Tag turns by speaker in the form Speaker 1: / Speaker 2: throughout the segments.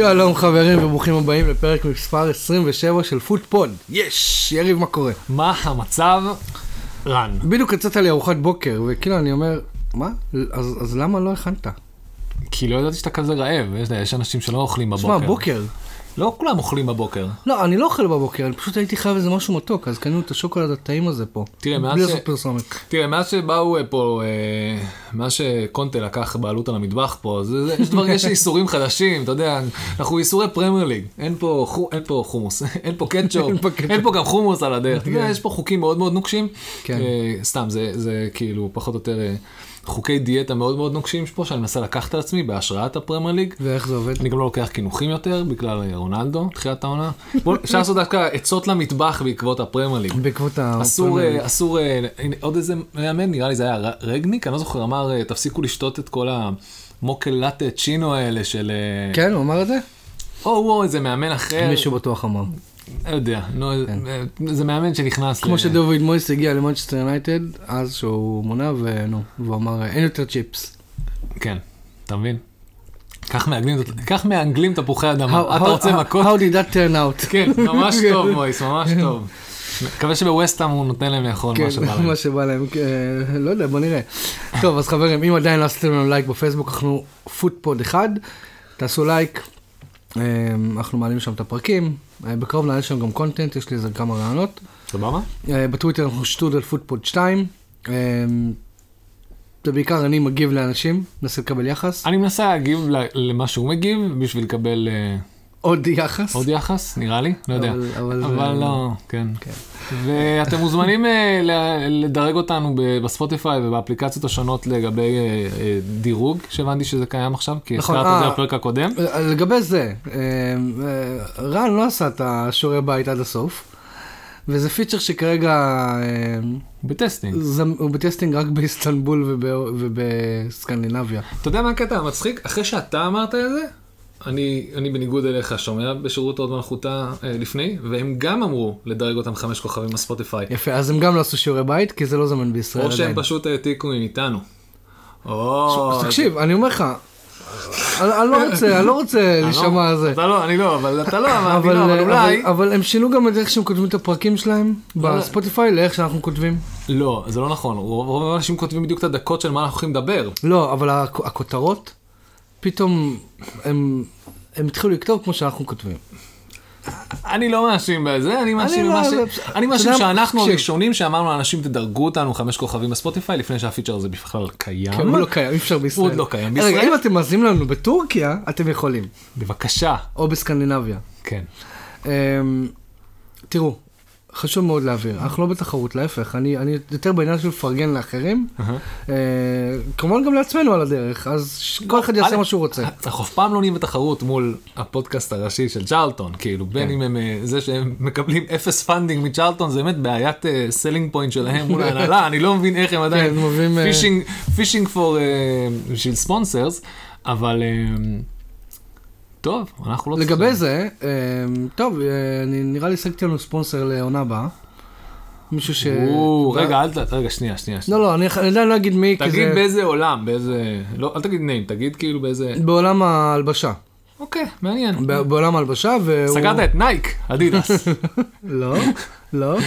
Speaker 1: שלום חברים וברוכים הבאים לפרק מספר 27 של פוטפוד. יש! יריב, מה קורה?
Speaker 2: מה המצב? רן.
Speaker 1: בדיוק יצאת לי ארוחת בוקר, וכאילו אני אומר, מה? אז, אז למה לא הכנת?
Speaker 2: כי לא ידעתי שאתה כזה רעב, יש, יש אנשים שלא אוכלים בבוקר.
Speaker 1: תשמע, בוקר.
Speaker 2: לא כולם אוכלים בבוקר.
Speaker 1: לא, אני לא אוכל בבוקר, אני פשוט הייתי חייב איזה משהו מתוק, אז קנינו את השוקולד הטעים הזה פה.
Speaker 2: תראה, מאז
Speaker 1: בלי
Speaker 2: ש-
Speaker 1: לעשות פרסומת.
Speaker 2: תראה, מאז שבאו אה, פה, אה, מאז שקונטה לקח בעלות על המטבח פה, זה, זה, יש, דבר, יש איסורים חדשים, אתה יודע, אנחנו איסורי פרמייר ליג, אין פה, חו, אין פה חומוס, אין פה קטשופ,
Speaker 1: אין פה קטשופ.
Speaker 2: אין פה גם חומוס על הדרך, אתה יודע, יש פה חוקים מאוד מאוד נוקשים,
Speaker 1: כן.
Speaker 2: אה, סתם, זה, זה כאילו פחות או יותר אה, חוקי דיאטה מאוד מאוד נוקשים פה, שאני מנסה לקחת על עצמי בהשראת הפרמייר ליג.
Speaker 1: ואיך זה עובד?
Speaker 2: אני גם לא לוקח קינוחים יותר בגלל אה, רונלדו, תחילת העונה. בוא, אפשר לעשות דווקא עצות למטבח בעקבות הפרמייר ליג.
Speaker 1: בעקבות ה...
Speaker 2: אסור, אה, אסור, אה, הנה, עוד איזה מאמן, נראה לי זה היה רגניק, אני לא זוכר, אמר, תפסיקו לשתות את כל המוקל לאטה צ'ינו האלה של...
Speaker 1: כן, הוא אמר את זה?
Speaker 2: או הוא איזה מאמן אחר,
Speaker 1: מישהו בטוח אמר.
Speaker 2: לא יודע, נו, אה, זה מאמן שנכנס...
Speaker 1: כמו
Speaker 2: ל-
Speaker 1: שדוביד מויס הגיע למנצ'סטר יונייטד, אז שהוא מונה, ונו, והוא אמר, אין יותר צ'יפס.
Speaker 2: כן, אתה מבין? כך מאנגלים, כך מאנגלים תפוחי אדמה,
Speaker 1: How-
Speaker 2: אתה
Speaker 1: how-
Speaker 2: רוצה
Speaker 1: how-
Speaker 2: מכות?
Speaker 1: How did that turn out?
Speaker 2: כן, ממש טוב מויס, ממש טוב. מקווה שבווסטהאם הוא נותן להם לאכול
Speaker 1: כן,
Speaker 2: מה שבא להם.
Speaker 1: מה שבא להם, אה, לא יודע, בוא נראה. טוב, אז חברים, אם עדיין לא עשיתם לנו לייק בפייסבוק, אנחנו פוטפוד 1, תעשו לייק, אנחנו מעלים שם את הפרקים, אה, בקרוב נעלה שם גם content, יש לי איזה כמה רעיונות.
Speaker 2: סבבה?
Speaker 1: אה, בטוויטר אנחנו שטרודל פוטפוד 2, אה, זה בעיקר אני מגיב לאנשים, מנסה לקבל יחס,
Speaker 2: אני מנסה להגיב למה שהוא מגיב בשביל לקבל אה,
Speaker 1: עוד יחס.
Speaker 2: עוד יחס, נראה לי, לא יודע.
Speaker 1: אבל- אבל זה-
Speaker 2: לא, כן.
Speaker 1: כן.
Speaker 2: ואתם מוזמנים אה, לדרג אותנו ב- בספוטפיי ובאפליקציות השונות לגבי אה, אה, דירוג, שהבנתי שזה קיים עכשיו, כי
Speaker 1: נכון,
Speaker 2: הזכרת את זה. בפרק הקודם.
Speaker 1: לגבי זה, רן לא עשה את השיעורי בית עד הסוף, וזה feature שכרגע ב
Speaker 2: testing.
Speaker 1: זה- הוא ב testing רק באיסטנבול וב- ובסקנדינביה.
Speaker 2: אתה יודע מה הקטע המצחיק? אחרי שאתה אמרת את זה, אני, אני בניגוד אליך שומע בשירות הוד מלכותה אה, לפני, והם גם אמרו לדרג אותם חמש כוכבים בספוטיפיי.
Speaker 1: יפה, אז הם גם לא עשו שיעורי בית, כי זה לא זמן בישראל
Speaker 2: או שהם
Speaker 1: עדיין.
Speaker 2: פשוט העתיקו איתנו. או,
Speaker 1: תקשיב, אני אומר לך, אני לא רוצה, אני לא רוצה
Speaker 2: אני לא-
Speaker 1: להישמע על זה.
Speaker 2: אתה לא, אני לא, אבל אתה לא, אבל לא,
Speaker 1: אה,
Speaker 2: אולי...
Speaker 1: אבל, אבל הם שינו גם את איך שהם כותבים את הפרקים שלהם
Speaker 2: לא.
Speaker 1: בספוטיפיי לאיך שאנחנו כותבים.
Speaker 2: לא, זה לא נכון. רוב רוב האנשים כותבים בדיוק את הדקות של מה אנחנו הולכים לדבר.
Speaker 1: לא, אבל הכ- הכותרות, פתאום הם הם התחילו לכתוב כמו שאנחנו כותבים.
Speaker 2: אני לא מאשים בזה, אני מאשים
Speaker 1: לא,
Speaker 2: במה ש... אני מאשים שאנחנו. הראשונים שאמרנו לאנשים תדרגו אותנו חמש כוכבים בספוטיפיי לפני שהפיצ'ר הזה בכלל קיים.
Speaker 1: כן, הוא לא קיים, אי אפשר בישראל.
Speaker 2: עוד לא קיים
Speaker 1: רגע,
Speaker 2: בישראל?
Speaker 1: אם אתם מאזינים לנו בטורקיה, אתם יכולים.
Speaker 2: בבקשה.
Speaker 1: או בסקנדינביה.
Speaker 2: כן.
Speaker 1: אמ, תראו, חשוב מאוד להבהיר, אנחנו לא בתחרות, להפך, אני אני יותר בעניין של לפרגן לאחרים, אה, כמובן גם לעצמנו על הדרך, אז כל אחד יעשה מה שהוא רוצה.
Speaker 2: אנחנו אף פעם לא נהיים בתחרות מול הפודקאסט הראשי של צ'רלטון, כאילו בין
Speaker 1: כן.
Speaker 2: אם הם, אה, זה שהם מקבלים אפס funding מצ'רלטון, זה באמת בעיית selling point שלהם מול ההנהלה, אני לא מבין איך הם עדיין
Speaker 1: אה,
Speaker 2: fishing, for, בשביל ספונסרס, אבל אה, טוב, אנחנו לא
Speaker 1: לגבי זה, אמ, טוב, אה, אני- נראה לי השגתי לנו ספונסר לעונה הבאה. מישהו ש...
Speaker 2: או, רגע, אל ת... רגע, שנייה, שנייה.
Speaker 1: לא, לא, אני עדיין לא אגיד מי, כי
Speaker 2: תגיד
Speaker 1: זה
Speaker 2: באיזה עולם, באיזה... לא, אל תגיד name, תגיד כאילו באיזה...
Speaker 1: בעולם ההלבשה.
Speaker 2: אוקיי, מעניין.
Speaker 1: בעולם ההלבשה, והוא...
Speaker 2: סגרת את נייק, אדידס.
Speaker 1: לא, לא,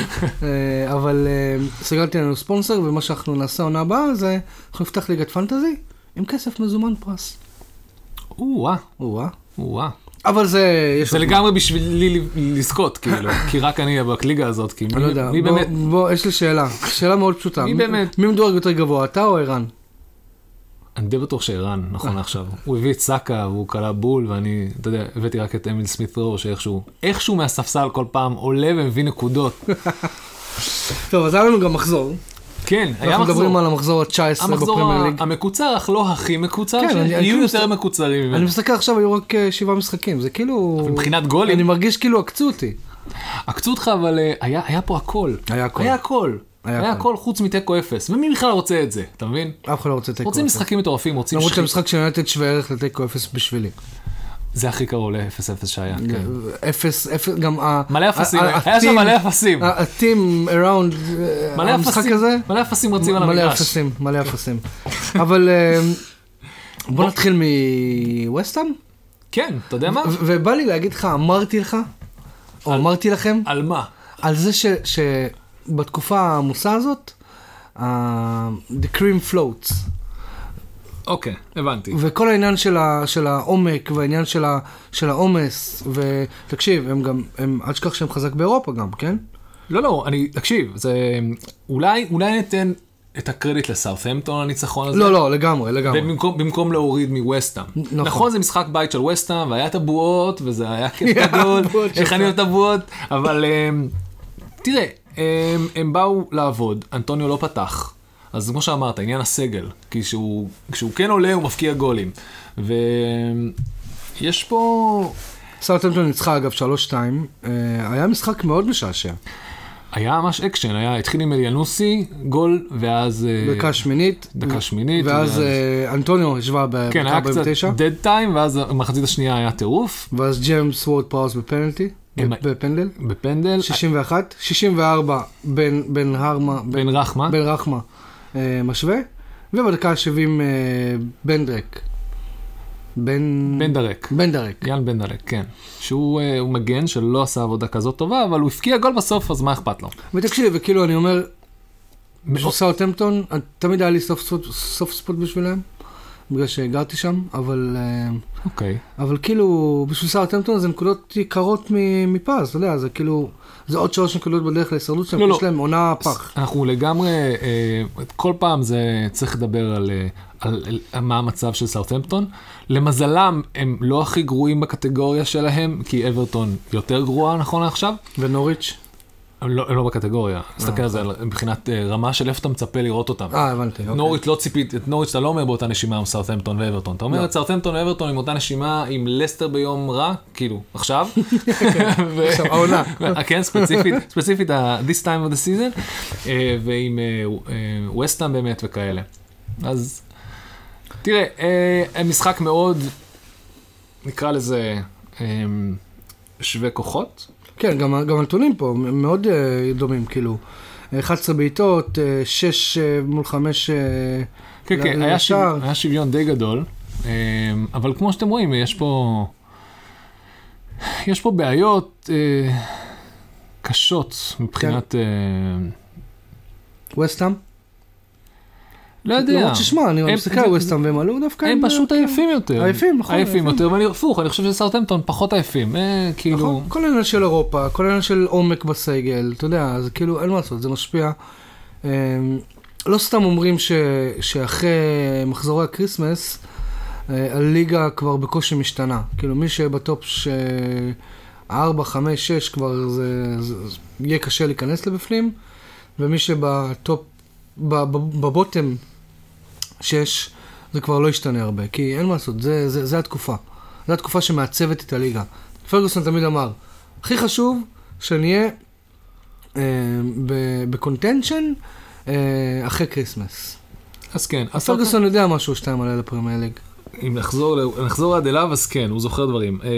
Speaker 1: אה, אבל אה, סגרתי לנו ספונסר, ומה שאנחנו נעשה עונה הבאה זה, אנחנו נפתח ליגת fantasy עם כסף מזומן פרס.
Speaker 2: או-אה,
Speaker 1: או-אה.
Speaker 2: או-אה.
Speaker 1: אבל זה,
Speaker 2: זה לגמרי בשבילי לזכות, כאילו, כי רק אני אהיה בליגה הזאת, כי מי
Speaker 1: לא יודע,
Speaker 2: מי
Speaker 1: בוא-
Speaker 2: באמת...
Speaker 1: בוא, יש לי שאלה, שאלה מאוד פשוטה.
Speaker 2: מי באמת?
Speaker 1: מי מדורג יותר גבוה, אתה או ערן?
Speaker 2: אני די בטוח שערן, נכון לעכשיו. הוא הביא את סאקה והוא כלה בול, ואני, אתה יודע, הבאתי רק את אמיל סמית רו, שאיכשהו, איכשהו מהספסל כל פעם עולה ומביא נקודות.
Speaker 1: טוב, אז היה לנו גם מחזור.
Speaker 2: כן, היה
Speaker 1: אנחנו מדברים
Speaker 2: מחזור.
Speaker 1: על המחזור ה-19
Speaker 2: המחזור
Speaker 1: בפרמייר ליג.
Speaker 2: המקוצר, אך לא הכי מקוצר,
Speaker 1: כן, אני-
Speaker 2: שיהיו
Speaker 1: כאילו
Speaker 2: יותר
Speaker 1: מסת-
Speaker 2: מקוצרים
Speaker 1: אני. מסתכל עכשיו, היו רק אה, שבעה משחקים, זה כאילו...
Speaker 2: מבחינת גולים.
Speaker 1: אני מרגיש כאילו עקצו אותי.
Speaker 2: עקצו אותך, אבל אה, היה היה פה הכל.
Speaker 1: היה הכל.
Speaker 2: היה הכל.
Speaker 1: היה
Speaker 2: היה
Speaker 1: הכל.
Speaker 2: חוץ מתיקו אפס. ומי בכלל רוצה את זה, אתה מבין?
Speaker 1: אף אחד לא רוצה תיקו.
Speaker 2: רוצים
Speaker 1: אפס.
Speaker 2: משחקים מטורפים, רוצים
Speaker 1: למרות
Speaker 2: שחק-
Speaker 1: שהמשחק של יונתן שווה ערך לתיקו אפס בשבילי.
Speaker 2: זה הכי קרוב ל-0-0 שהיה, כן.
Speaker 1: אפס, אפס, גם ה...
Speaker 2: מלא אפסים,
Speaker 1: ה-
Speaker 2: היה שם מלא אפסים.
Speaker 1: הטים אראונד
Speaker 2: מלא
Speaker 1: המשחק הזה,
Speaker 2: מלא אפסים רצים על
Speaker 1: מלא
Speaker 2: המגרש.
Speaker 1: אפסים, מלא אפסים. אבל אה, בוא נתחיל מווסטהאם.
Speaker 2: כן, אתה יודע מה?
Speaker 1: ובא לי להגיד לך, אמרתי לך, או אמרתי לכם,
Speaker 2: על מה?
Speaker 1: על זה שבתקופה העמוסה הזאת, the cream floats,
Speaker 2: אוקיי, הבנתי.
Speaker 1: וכל העניין של, ה- של העומק, והעניין של, ה- של העומס, ותקשיב, הם גם, הם, אל תשכח שהם חזק באירופה גם, כן?
Speaker 2: לא, לא, אני, תקשיב, זה... אולי, אולי ניתן את הקרדיט לסאות'המפטון הניצחון הזה.
Speaker 1: לא, לא, לגמרי, לגמרי.
Speaker 2: במקום, במקום להוריד מווסטהאם.
Speaker 1: נכון.
Speaker 2: נכון, זה משחק בית של ווסטהאם, והיה את הבועות, וזה היה כיף גדול, איך. אני אוהב את הבועות, אבל אמ, תראה, אמ, הם באו לעבוד, אנטוניו לא פתח. אז כמו שאמרת, עניין הסגל, כי כשהוא, כשהוא כן עולה הוא מפקיע גולים. ויש פה,
Speaker 1: סאוטהמפטון ניצחה אגב 3-2, אה, היה משחק מאוד משעשע.
Speaker 2: היה ממש אקשן, היה, התחיל עם אליונוסי, גול, ואז... אה,
Speaker 1: דקה שמינית.
Speaker 2: דקה שמינית,
Speaker 1: ואז אה, אנטוניו השווה
Speaker 2: כן, היה קצת
Speaker 1: ב-49.
Speaker 2: dead time, ואז המחצית השנייה היה טירוף,
Speaker 1: ואז ג'יימס וורד פראוס בפנלטי, בפנדל.
Speaker 2: בפנדל,
Speaker 1: 61, 64 בין, הרמה, בין,
Speaker 2: בן רחמה.
Speaker 1: בין רחמה משווה, ובדקה ה-70 אה, בן דרק. בן...
Speaker 2: בן דרק.
Speaker 1: בן דרק.
Speaker 2: יאן בן דרק, כן. שהוא אה, מגן שלא עשה עבודה כזאת טובה, אבל הוא הבקיע גול בסוף, אז מה אכפת לו?
Speaker 1: ותקשיב, וכאילו אני אומר, בשביל סאוטהמפטון, תמיד היה לי סוף ספוט, סוף ספוט בשבילם, בגלל שגרתי שם, אבל, אה,
Speaker 2: אוקיי.
Speaker 1: אבל כאילו, בשביל סאוטהמפטון זה נקודות יקרות מפז, אתה יודע, זה כאילו, זה עוד שלוש נקודות בדרך להישרדות שלהם,
Speaker 2: לא, לא.
Speaker 1: יש להם עונה פח.
Speaker 2: אנחנו לגמרי, אה, כל פעם זה צריך לדבר על, אה, על, על מה המצב של סאות'המפטון. למזלם, הם לא הכי גרועים בקטגוריה שלהם, כי אברטון יותר גרועה נכון לעכשיו.
Speaker 1: ונוריץ'?
Speaker 2: לא, לא בקטגוריה, תסתכל על זה מבחינת אה, רמה של איפה אתה מצפה לראות אותם.
Speaker 1: אה, הבנתי. אוקיי.
Speaker 2: נוריץ' לא ציפית, את נוריץ' אתה לא אומר באותה נשימה עם סאות'המפטון ואברטון, אתה אומר
Speaker 1: לא.
Speaker 2: את סאות'המפטון ואברטון עם אותה נשימה עם לסטר ביום רע, כאילו, עכשיו. ו-
Speaker 1: עכשיו, העונה.
Speaker 2: כן, ספציפית, ספציפית this time of the season, אה, ועם ווסטהאם באמת וכאלה. אז תראה, אה, משחק מאוד, נקרא לזה, אה, שווה כוחות.
Speaker 1: כן, גם, גם הנתונים פה הם מאוד uh, דומים, כאילו. 11 בעיטות, 6 מול 5
Speaker 2: כן, כן, היה. שו- היה שוויון די גדול, אה, אבל כמו שאתם רואים, יש פה, יש פה בעיות אה, קשות מבחינת, אה,
Speaker 1: ווסטהאם.
Speaker 2: לא יודע.
Speaker 1: למרות ששמע, אני מסתכל על ווסטהאם והם עלו דווקא.
Speaker 2: הם
Speaker 1: עם,
Speaker 2: פשוט
Speaker 1: אה,
Speaker 2: עייפים יותר.
Speaker 1: עייפים, נכון,
Speaker 2: עייפים. יותר, ואני הפוך, אני חושב שסאוטהמפטון פחות עייפים. אה, כאילו,
Speaker 1: נכון, כל העניין של אירופה, כל העניין של עומק בסגל, אתה יודע, זה כאילו, אין מה לעשות, זה משפיע. אמ, לא סתם אומרים שאחרי מחזורי ה Christmas, אה, הליגה כבר בקושי משתנה. כאילו, מי שב top ש... 4, 5, 6 כבר זה, זה, זה יהיה קשה להיכנס לבפנים, ומי שב top, ב bottom 6, זה כבר לא ישתנה הרבה, כי אין מה לעשות, זה, זה, זה התקופה. זו התקופה שמעצבת את הליגה. פרגוסון תמיד אמר, הכי חשוב שנהיה אה, ב contention אה, אחרי Christmas.
Speaker 2: אז כן.
Speaker 1: אז פרגוסון יודע משהו שתיים עלה לפרמייר ליג.
Speaker 2: אם נחזור, נחזור עד אליו, אז כן, הוא זוכר דברים. אה,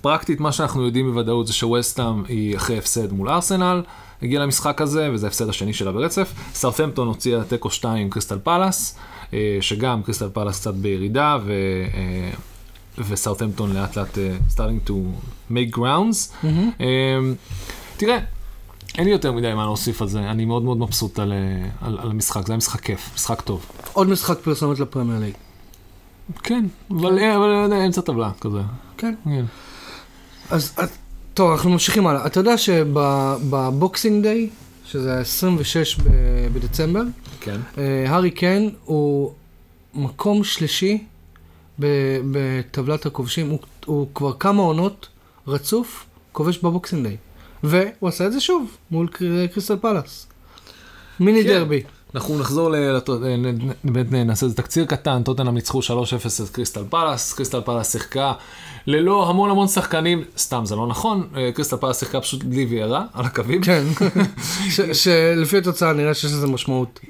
Speaker 2: פרקטית, מה שאנחנו יודעים בוודאות זה שווסטהאם היא אחרי הפסד מול ארסנל, הגיעה למשחק הזה, וזה ההפסד השני שלה ברצף. סאות'המפטון הוציאה תיקו 2 עם קריסטל פאלאס, אה, שגם קריסטל פאלאס קצת בירידה, ו... אה, וסאות'המפטון לאט לאט אה, starting to make grounds. אה, תראה, אין לי יותר מדי מה להוסיף על זה, אני מאוד מאוד מבסוט על, אה, על, על המשחק, זה היה משחק כיף, משחק טוב.
Speaker 1: עוד משחק פרסומת לפרמייר ליג.
Speaker 2: כן, אבל, אה, אבל אה, אמצע טבלה כזה.
Speaker 1: כן.
Speaker 2: כן.
Speaker 1: אז, אז- טוב, אנחנו ממשיכים הלאה. אתה יודע שבבוקסינג דיי, שזה ה-26 בדצמבר,
Speaker 2: כן.
Speaker 1: אה, הארי קיין הוא מקום שלישי ב- בטבלת הכובשים. הוא, הוא כבר כמה עונות רצוף כובש ב Boxing Day. והוא עשה את זה שוב מול קר- קריסטל פאלאס. מיני
Speaker 2: כן.
Speaker 1: דרבי.
Speaker 2: אנחנו נחזור, ל- נ- באמת נעשה איזה תקציר קטן, טוטנאם ניצחו 3-0 את קריסטל פאלאס, קריסטל פאלאס שיחקה ללא המון המון שחקנים, סתם זה לא נכון, אה, קריסטל פאלאס שיחקה פשוט בלי ויירה על הקווים.
Speaker 1: כן. שלפי התוצאה נראה שיש לזה משמעות.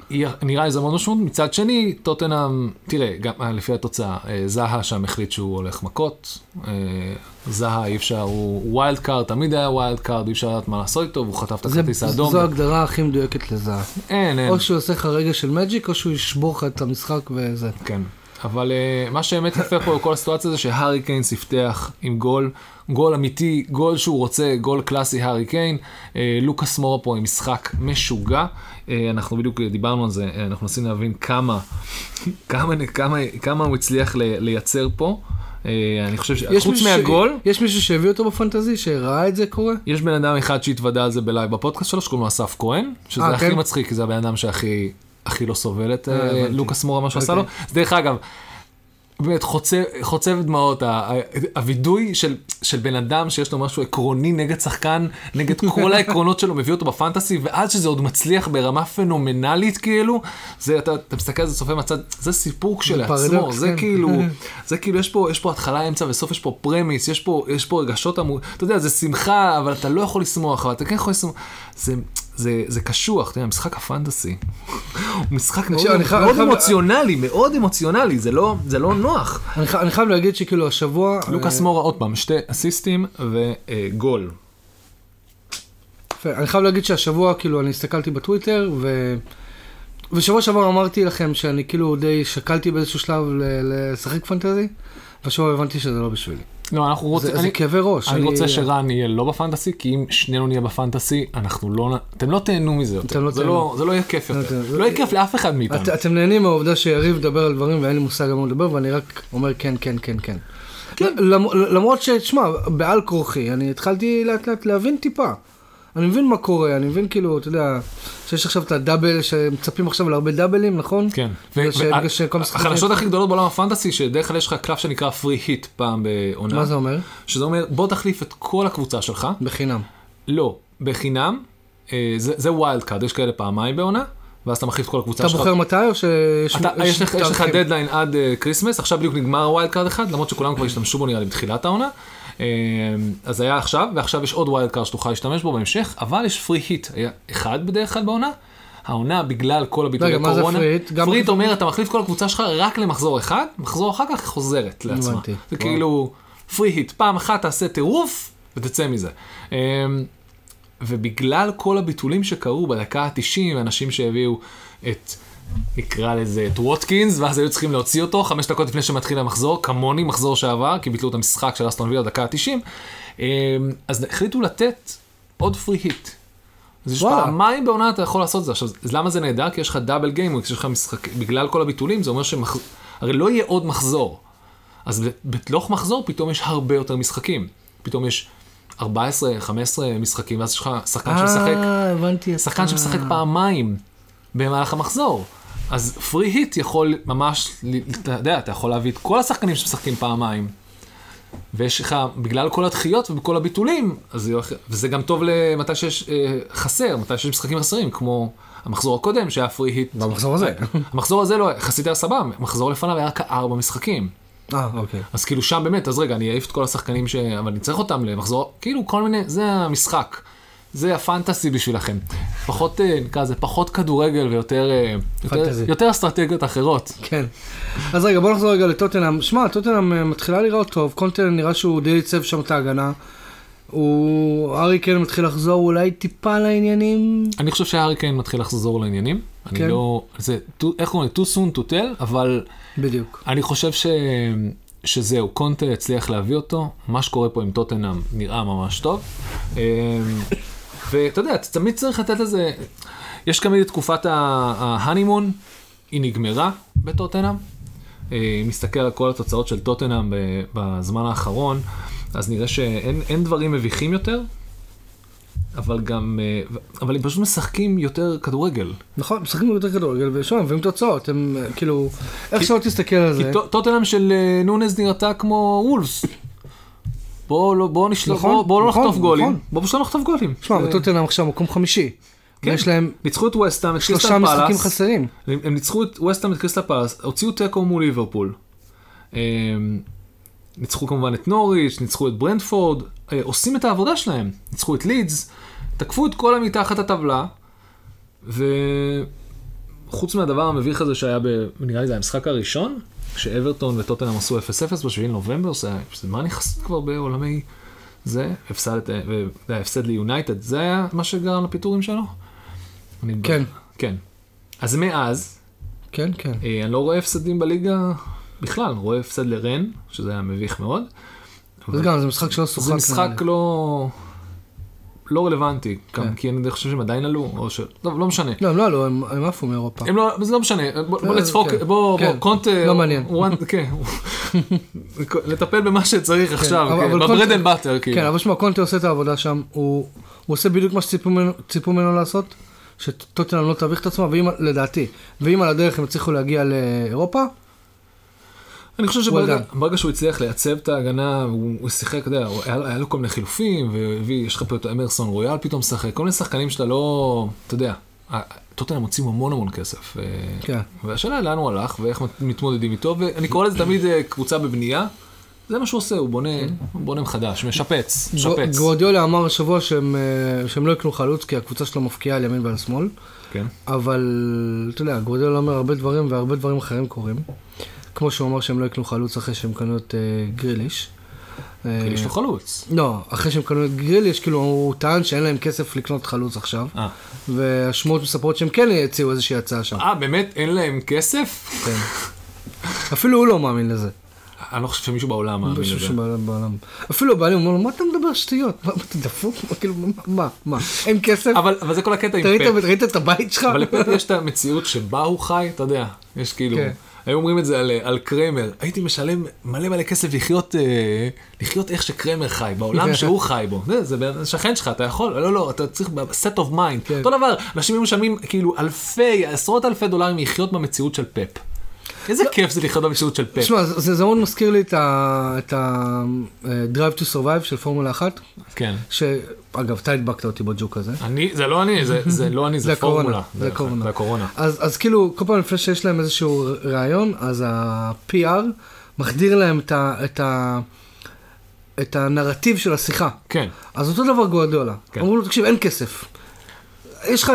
Speaker 2: נראה לי זה מאוד משמעות, מצד שני, טוטנאם, תראה, גם אה, לפי התוצאה, אה, זאהה שם החליט שהוא הולך מכות, אה, זאהה אי אפשר, הוא wild card, תמיד היה wild card, אי אפשר לדעת מה לעשות איתו, והוא חטף את הכרטיס האדום.
Speaker 1: זו ההגדרה הכי מדויקת לזה.
Speaker 2: אין, אין,
Speaker 1: או שהוא עושה לך רגע של magic, או שהוא ישבור לך את המשחק וזה.
Speaker 2: כן. אבל uh, מה שבאמת יפה פה בכל הסיטואציה זה שהארי קיין פתח עם גול, גול אמיתי, גול שהוא רוצה, גול קלאסי הארי קיין. Uh, לוקאס מורה פה עם משחק משוגע. Uh, אנחנו בדיוק דיברנו על זה, uh, אנחנו מנסים להבין כמה, כמה, כמה, כמה הוא הצליח לייצר פה. Uh, אני חושב שחוץ מהגול,
Speaker 1: יש מישהו שהביא אותו בפנטזי, שראה את זה קורה?
Speaker 2: יש בן אדם אחד שהתוודה על זה בלייב בפודקאסט שלו, שקוראים לו אסף כהן, שזה
Speaker 1: אה,
Speaker 2: הכי
Speaker 1: כן?
Speaker 2: מצחיק, כי זה הבן אדם שהכי הכי לא סובל את
Speaker 1: אה,
Speaker 2: אה. לוקאס מורה, מה שהוא עשה לו.
Speaker 1: אוקיי.
Speaker 2: אז דרך אגב, באמת חוצב, חוצב דמעות, הווידוי של, של בן אדם שיש לו משהו עקרוני נגד שחקן, נגד כל העקרונות שלו, מביא אותו בפנטסי, ואז שזה עוד מצליח ברמה פנומנלית כאילו, זה, אתה, אתה מסתכל על זה צופה מהצד, זה סיפור כשלעצמו, זה
Speaker 1: כן.
Speaker 2: כאילו, זה כאילו, יש פה, יש פה התחלה, אמצע וסוף, יש פה פרמיס, יש פה, יש פה רגשות אמור, אתה יודע, זה שמחה, אבל אתה לא יכול לשמוח, אבל אתה כן יכול לשמוח, זה, זה, זה קשוח, אתה יודע, משחק הפנטסי, הוא משחק מאוד,
Speaker 1: אני חייב-
Speaker 2: מאוד
Speaker 1: אני חייב-
Speaker 2: אמוציונלי, מאוד אמוציונלי, זה לא, זה לא נוח.
Speaker 1: אני חי- אני חייב להגיד שכאילו השבוע...
Speaker 2: לוקאס
Speaker 1: אה,
Speaker 2: מורה, עוד פעם, שתי אסיסטים וגול.
Speaker 1: יפה. אני חייב להגיד שהשבוע, כאילו, אני הסתכלתי בטוויטר, ו... ושבוע שעבר אמרתי לכם שאני כאילו די שקלתי באיזשהו שלב לשחק פנטזי, והשבוע הבנתי שזה לא בשבילי.
Speaker 2: לא, אנחנו רוצים,
Speaker 1: זה, זה
Speaker 2: אני,
Speaker 1: כאבי ראש.
Speaker 2: אני רוצה שרן יהיה לא בפנטסי, כי אם שנינו נהיה בפנטסי, אנחנו לא, אתם לא תהנו מזה יותר.
Speaker 1: לא
Speaker 2: זה
Speaker 1: תהנו.
Speaker 2: לא- זה לא יהיה כיף
Speaker 1: לא
Speaker 2: יותר.
Speaker 1: תהנו.
Speaker 2: לא יהיה כיף לאף אחד מאיתנו.
Speaker 1: את, אתם נהנים מהעובדה שיריב מדבר על דברים ואין לי מושג על מה מדבר, ואני רק אומר כן, כן, כן, כן.
Speaker 2: כן.
Speaker 1: למ, למרות שתשמע, בעל כורחי, אני התחלתי לאט לאט להבין טיפה. אני מבין מה קורה, אני מבין כאילו, אתה יודע, שיש עכשיו את הדאבל, שמצפים עכשיו להרבה דאבלים, נכון?
Speaker 2: כן.
Speaker 1: ש-
Speaker 2: החדשות הכי גדולות בעולם הפנטסי, שדרך כלל יש לך קלף שנקרא פרי היט פעם בעונה.
Speaker 1: מה זה אומר?
Speaker 2: שזה אומר, בוא תחליף את כל הקבוצה שלך.
Speaker 1: בחינם.
Speaker 2: לא, בחינם. אה, זה wild card, יש כאלה פעמיים בעונה. ואז אתה מחליף את כל הקבוצה
Speaker 1: אתה
Speaker 2: שלך.
Speaker 1: בוחר מתי או שיש...
Speaker 2: אתה, יש לך? דדליין עד Christmas, עכשיו בדיוק נגמר wild card אחד, למרות שכולם כבר השתמשו בו נראה לי בתחילת העונה. אה, אז היה עכשיו, ועכשיו יש עוד wild card שתוכל להשתמש בו בהמשך, אבל יש free hit, היה אחד בדרך כלל בעונה. העונה בגלל כל הביטולי
Speaker 1: רגע, מה זה
Speaker 2: קורונה,
Speaker 1: free hit? גם
Speaker 2: free hit
Speaker 1: מחליף-
Speaker 2: אומר אתה מחליף כל הקבוצה שלך רק למחזור אחד, מחזור אחר כך חוזרת לעצמה.
Speaker 1: הבנתי.
Speaker 2: זה. כאילו פרי היט, פעם אחת תעשה טירוף ותצא מזה. אה, ובגלל כל הביטולים שקרו בדקה ה-90, אנשים שהביאו את, נקרא לזה, את ווטקינס, ואז היו צריכים להוציא אותו חמש דקות לפני שמתחיל המחזור, כמוני מחזור שעבר, כי ביטלו את המשחק של אסטון וילה דקה ה-90, אז החליטו לתת עוד פרי היט. אז יש. פעמיים בעונה אתה יכול לעשות את זה. עכשיו, אז למה זה נהדר? כי יש לך דאבל גיים, יש לך משחק, בגלל כל הביטולים, זה אומר שמח... הרי לא יהיה עוד מחזור. אז ב- בתוך מחזור פתאום יש הרבה יותר משחקים. פתאום יש 14, 15 משחקים, ואז יש לך שחקן שמשחק,
Speaker 1: אה.
Speaker 2: שחקן. שמשחק פעמיים במהלך המחזור. אז פרי היט יכול ממש, אתה יודע, אתה יכול להביא את כל השחקנים שמשחקים פעמיים. ויש לך, בגלל כל הדחיות ובכל הביטולים, אז זה, יוכל- וזה גם טוב למתי שיש אה, חסר, מתי שיש משחקים חסרים, כמו המחזור הקודם שהיה פרי היט.
Speaker 1: במחזור הזה.
Speaker 2: המחזור הזה לא, יחסית היה סבבה, מחזור לפניו היה רק ארבע משחקים.
Speaker 1: אה, אוקיי.
Speaker 2: אז כאילו שם באמת, אז רגע, אני אעיף את כל השחקנים ש... אבל אני צריך אותם למחזור, כאילו כל מיני, זה המשחק. זה הפנטסי בשבילכם. פחות, אה, נקרא לזה, פחות כדורגל ויותר אה, יותר. יותר אסטרטגיות אחרות.
Speaker 1: כן. אז רגע, בוא נחזור רגע לטוטנאם. שמע, טוטנאם אה, מתחילה להיראות טוב, קונטנט נראה שהוא די ייצב שם את ההגנה. הוא... ארי כן מתחיל לחזור אולי טיפה לעניינים.
Speaker 2: אני חושב שהארי קיין מתחיל לחזור לעניינים. אני
Speaker 1: כן.
Speaker 2: לא, זה, איך קוראים? too soon to tell, אבל
Speaker 1: בדיוק.
Speaker 2: אני חושב ש... שזהו, קונטה הצליח להביא אותו, מה שקורה פה עם טוטנאם נראה ממש טוב. ואתה יודע, אתה תמיד צריך לתת לזה, יש תמיד את תקופת ההנימון, היא נגמרה בטוטנאם. אה, אם נסתכל על כל התוצאות של טוטנאם בזמן האחרון, אז נראה שאין אין דברים מביכים יותר, אבל גם, אה, אבל הם פשוט משחקים יותר כדורגל.
Speaker 1: נכון, משחקים יותר כדורגל, ושוב, מביאים תוצאות, הם אה, כאילו, איך שלא תסתכל על
Speaker 2: כי
Speaker 1: זה.
Speaker 2: טו- טוטנאם של אה, נונז נראתה כמו וולפס. בוא לא, בוא נשלח,
Speaker 1: נכון,
Speaker 2: בוא, בוא לא
Speaker 1: נכון,
Speaker 2: נחטוף גולים.
Speaker 1: נכון.
Speaker 2: בוא פשוט לא נחטוף גולים.
Speaker 1: שמע,
Speaker 2: זה-
Speaker 1: וטוטנאם עכשיו מקום חמישי.
Speaker 2: כן.
Speaker 1: ויש להם
Speaker 2: ניצחו את ווסטהאם, את
Speaker 1: שלושה
Speaker 2: קריסטל
Speaker 1: משחקים
Speaker 2: פאלאס.
Speaker 1: חסרים.
Speaker 2: הם הם ניצחו את ווסטהאם את קריסטל פאלאס, הוציאו תיקו מול ליברפול. אה, ניצחו כמובן את נוריץ', ניצחו את ברנדפורד, אה, עושים את העבודה שלהם. ניצחו את לידס, תקפו את כל המתחת הטבלה, וחוץ מהדבר המביך הזה שהיה, ב... נראה לי זה המשחק הראשון, כשאברטון וטוטנאם עשו 0-0 ב-7 לנובמבר, זה היה, מה נכנס כבר בעולמי זה, הפסדת, אה, הפסד ליונייטד, זה היה מה שגרם לפיטורים שלו? אני-
Speaker 1: כן.
Speaker 2: כן. אז מאז,
Speaker 1: כן, כן.
Speaker 2: אה, אני לא רואה הפסדים בליגה בכלל, רואה הפסד לרן, שזה היה מביך מאוד.
Speaker 1: זה גם, זה משחק שלא שוחק.
Speaker 2: זה משחק. לא... לא רלוונטי, גם
Speaker 1: כן.
Speaker 2: כי אני חושב שהם עדיין עלו, או ש... טוב, לא משנה.
Speaker 1: לא, הם לא עלו, הם הם עפו מאירופה.
Speaker 2: הם לא, זה לא משנה, בוא
Speaker 1: אה,
Speaker 2: נצחוק,
Speaker 1: כן.
Speaker 2: בוא, בוא,
Speaker 1: כן.
Speaker 2: קונטה,
Speaker 1: לא מעניין.
Speaker 2: הוא- כן, לטפל במה שצריך עכשיו,
Speaker 1: אבל-
Speaker 2: כן,
Speaker 1: ב-bread
Speaker 2: and butter, כאילו.
Speaker 1: כן, אבל שמע, קונטה עושה את העבודה שם, הוא הוא עושה בדיוק מה שציפו ממנו- לעשות, שטוטנאם לא תביך את עצמה, ואם, לדעתי, ואם על הדרך הם הצליחו להגיע לאירופה,
Speaker 2: אני חושב שברגע שהוא הצליח לייצב את ההגנה, הוא הוא שיחק, אתה יודע, הוא- היה לו- היה לו כל מיני חילופים, והביא, יש לך פה את אמרסון רויאל פתאום משחק, כל מיני שחקנים שאתה לא, אתה יודע, טוטנאם מוצאים המון המון כסף. אה,
Speaker 1: כן.
Speaker 2: והשאלה לאן הוא הלך ואיך מתמודדים איתו, ואני קורא לזה תמיד אה, קבוצה בבנייה. זה מה שהוא עושה, הוא בונה, הוא בונה מחדש, משפץ, משפץ.
Speaker 1: גוורדיולה אמר השבוע שהם, אה, שהם לא יקנו חלוץ, כי הקבוצה שלו מפקיעה על ימין ועל שמאל,
Speaker 2: כן.
Speaker 1: אבל אתה יודע, גוורדיולה אומר הרבה דברים והרבה דברים אחרים קורים. כמו שהוא אמר שהם לא יקנו חלוץ אחרי שהם קנו את אה, גריליש. אה,
Speaker 2: יש לו חלוץ.
Speaker 1: לא, אחרי שהם קנו את גריליש, כאילו הוא טען שאין להם כסף לקנות חלוץ עכשיו,
Speaker 2: אה.
Speaker 1: והשמועות מספרות שהם כן הציעו איזושהי הצעה שם.
Speaker 2: אה, באמת אין להם כסף?
Speaker 1: כן. אפילו הוא לא מאמין לזה.
Speaker 2: אני לא חושב שמישהו בעולם מאמין
Speaker 1: מישהו
Speaker 2: לזה.
Speaker 1: שבעולם- בעולם. אפילו הבעלים אומר לו, מה אתה מדבר שטויות? מה, אתה דפוק? כאילו, מה, מה? אין כסף?
Speaker 2: אבל זה כל הקטע עם
Speaker 1: אתה ראית- את הבית שלך?
Speaker 2: אבל לפפ יש את המציאות שבה הוא חי, אתה יודע, יש כאילו,
Speaker 1: כן.
Speaker 2: היו אומרים את זה על, על קרמר, הייתי משלם מלא מלא כסף לחיות, אה, לחיות איך שקרמר חי, בעולם שהוא חי בו, זה, זה שכן שלך, אתה יכול, לא, לא, אתה צריך set of mind,
Speaker 1: כן.
Speaker 2: אותו דבר, אנשים היו משלמים כאילו אלפי, עשרות אלפי דולרים לחיות במציאות של פפ. איזה כיף זה לחיות במציאות של פפ.
Speaker 1: תשמע, זה מאוד מזכיר לי את ה-Drive to Survive של פורמולה 1,
Speaker 2: כן.
Speaker 1: שאגב, אתה הדבקת אותי בג'וק הזה.
Speaker 2: אני, זה לא אני, זה, לא אני, זה, פורמולה.
Speaker 1: זה הקורונה.
Speaker 2: זה הקורונה.
Speaker 1: אז, כאילו, כל פעם לפני שיש להם איזשהו רעיון, אז ה-PR מחדיר להם את, ה, את, הנרטיב של השיחה.
Speaker 2: כן.
Speaker 1: אז אותו דבר גוארדיולה.
Speaker 2: כן.
Speaker 1: אמרו לו, תקשיב, אין כסף. יש לך,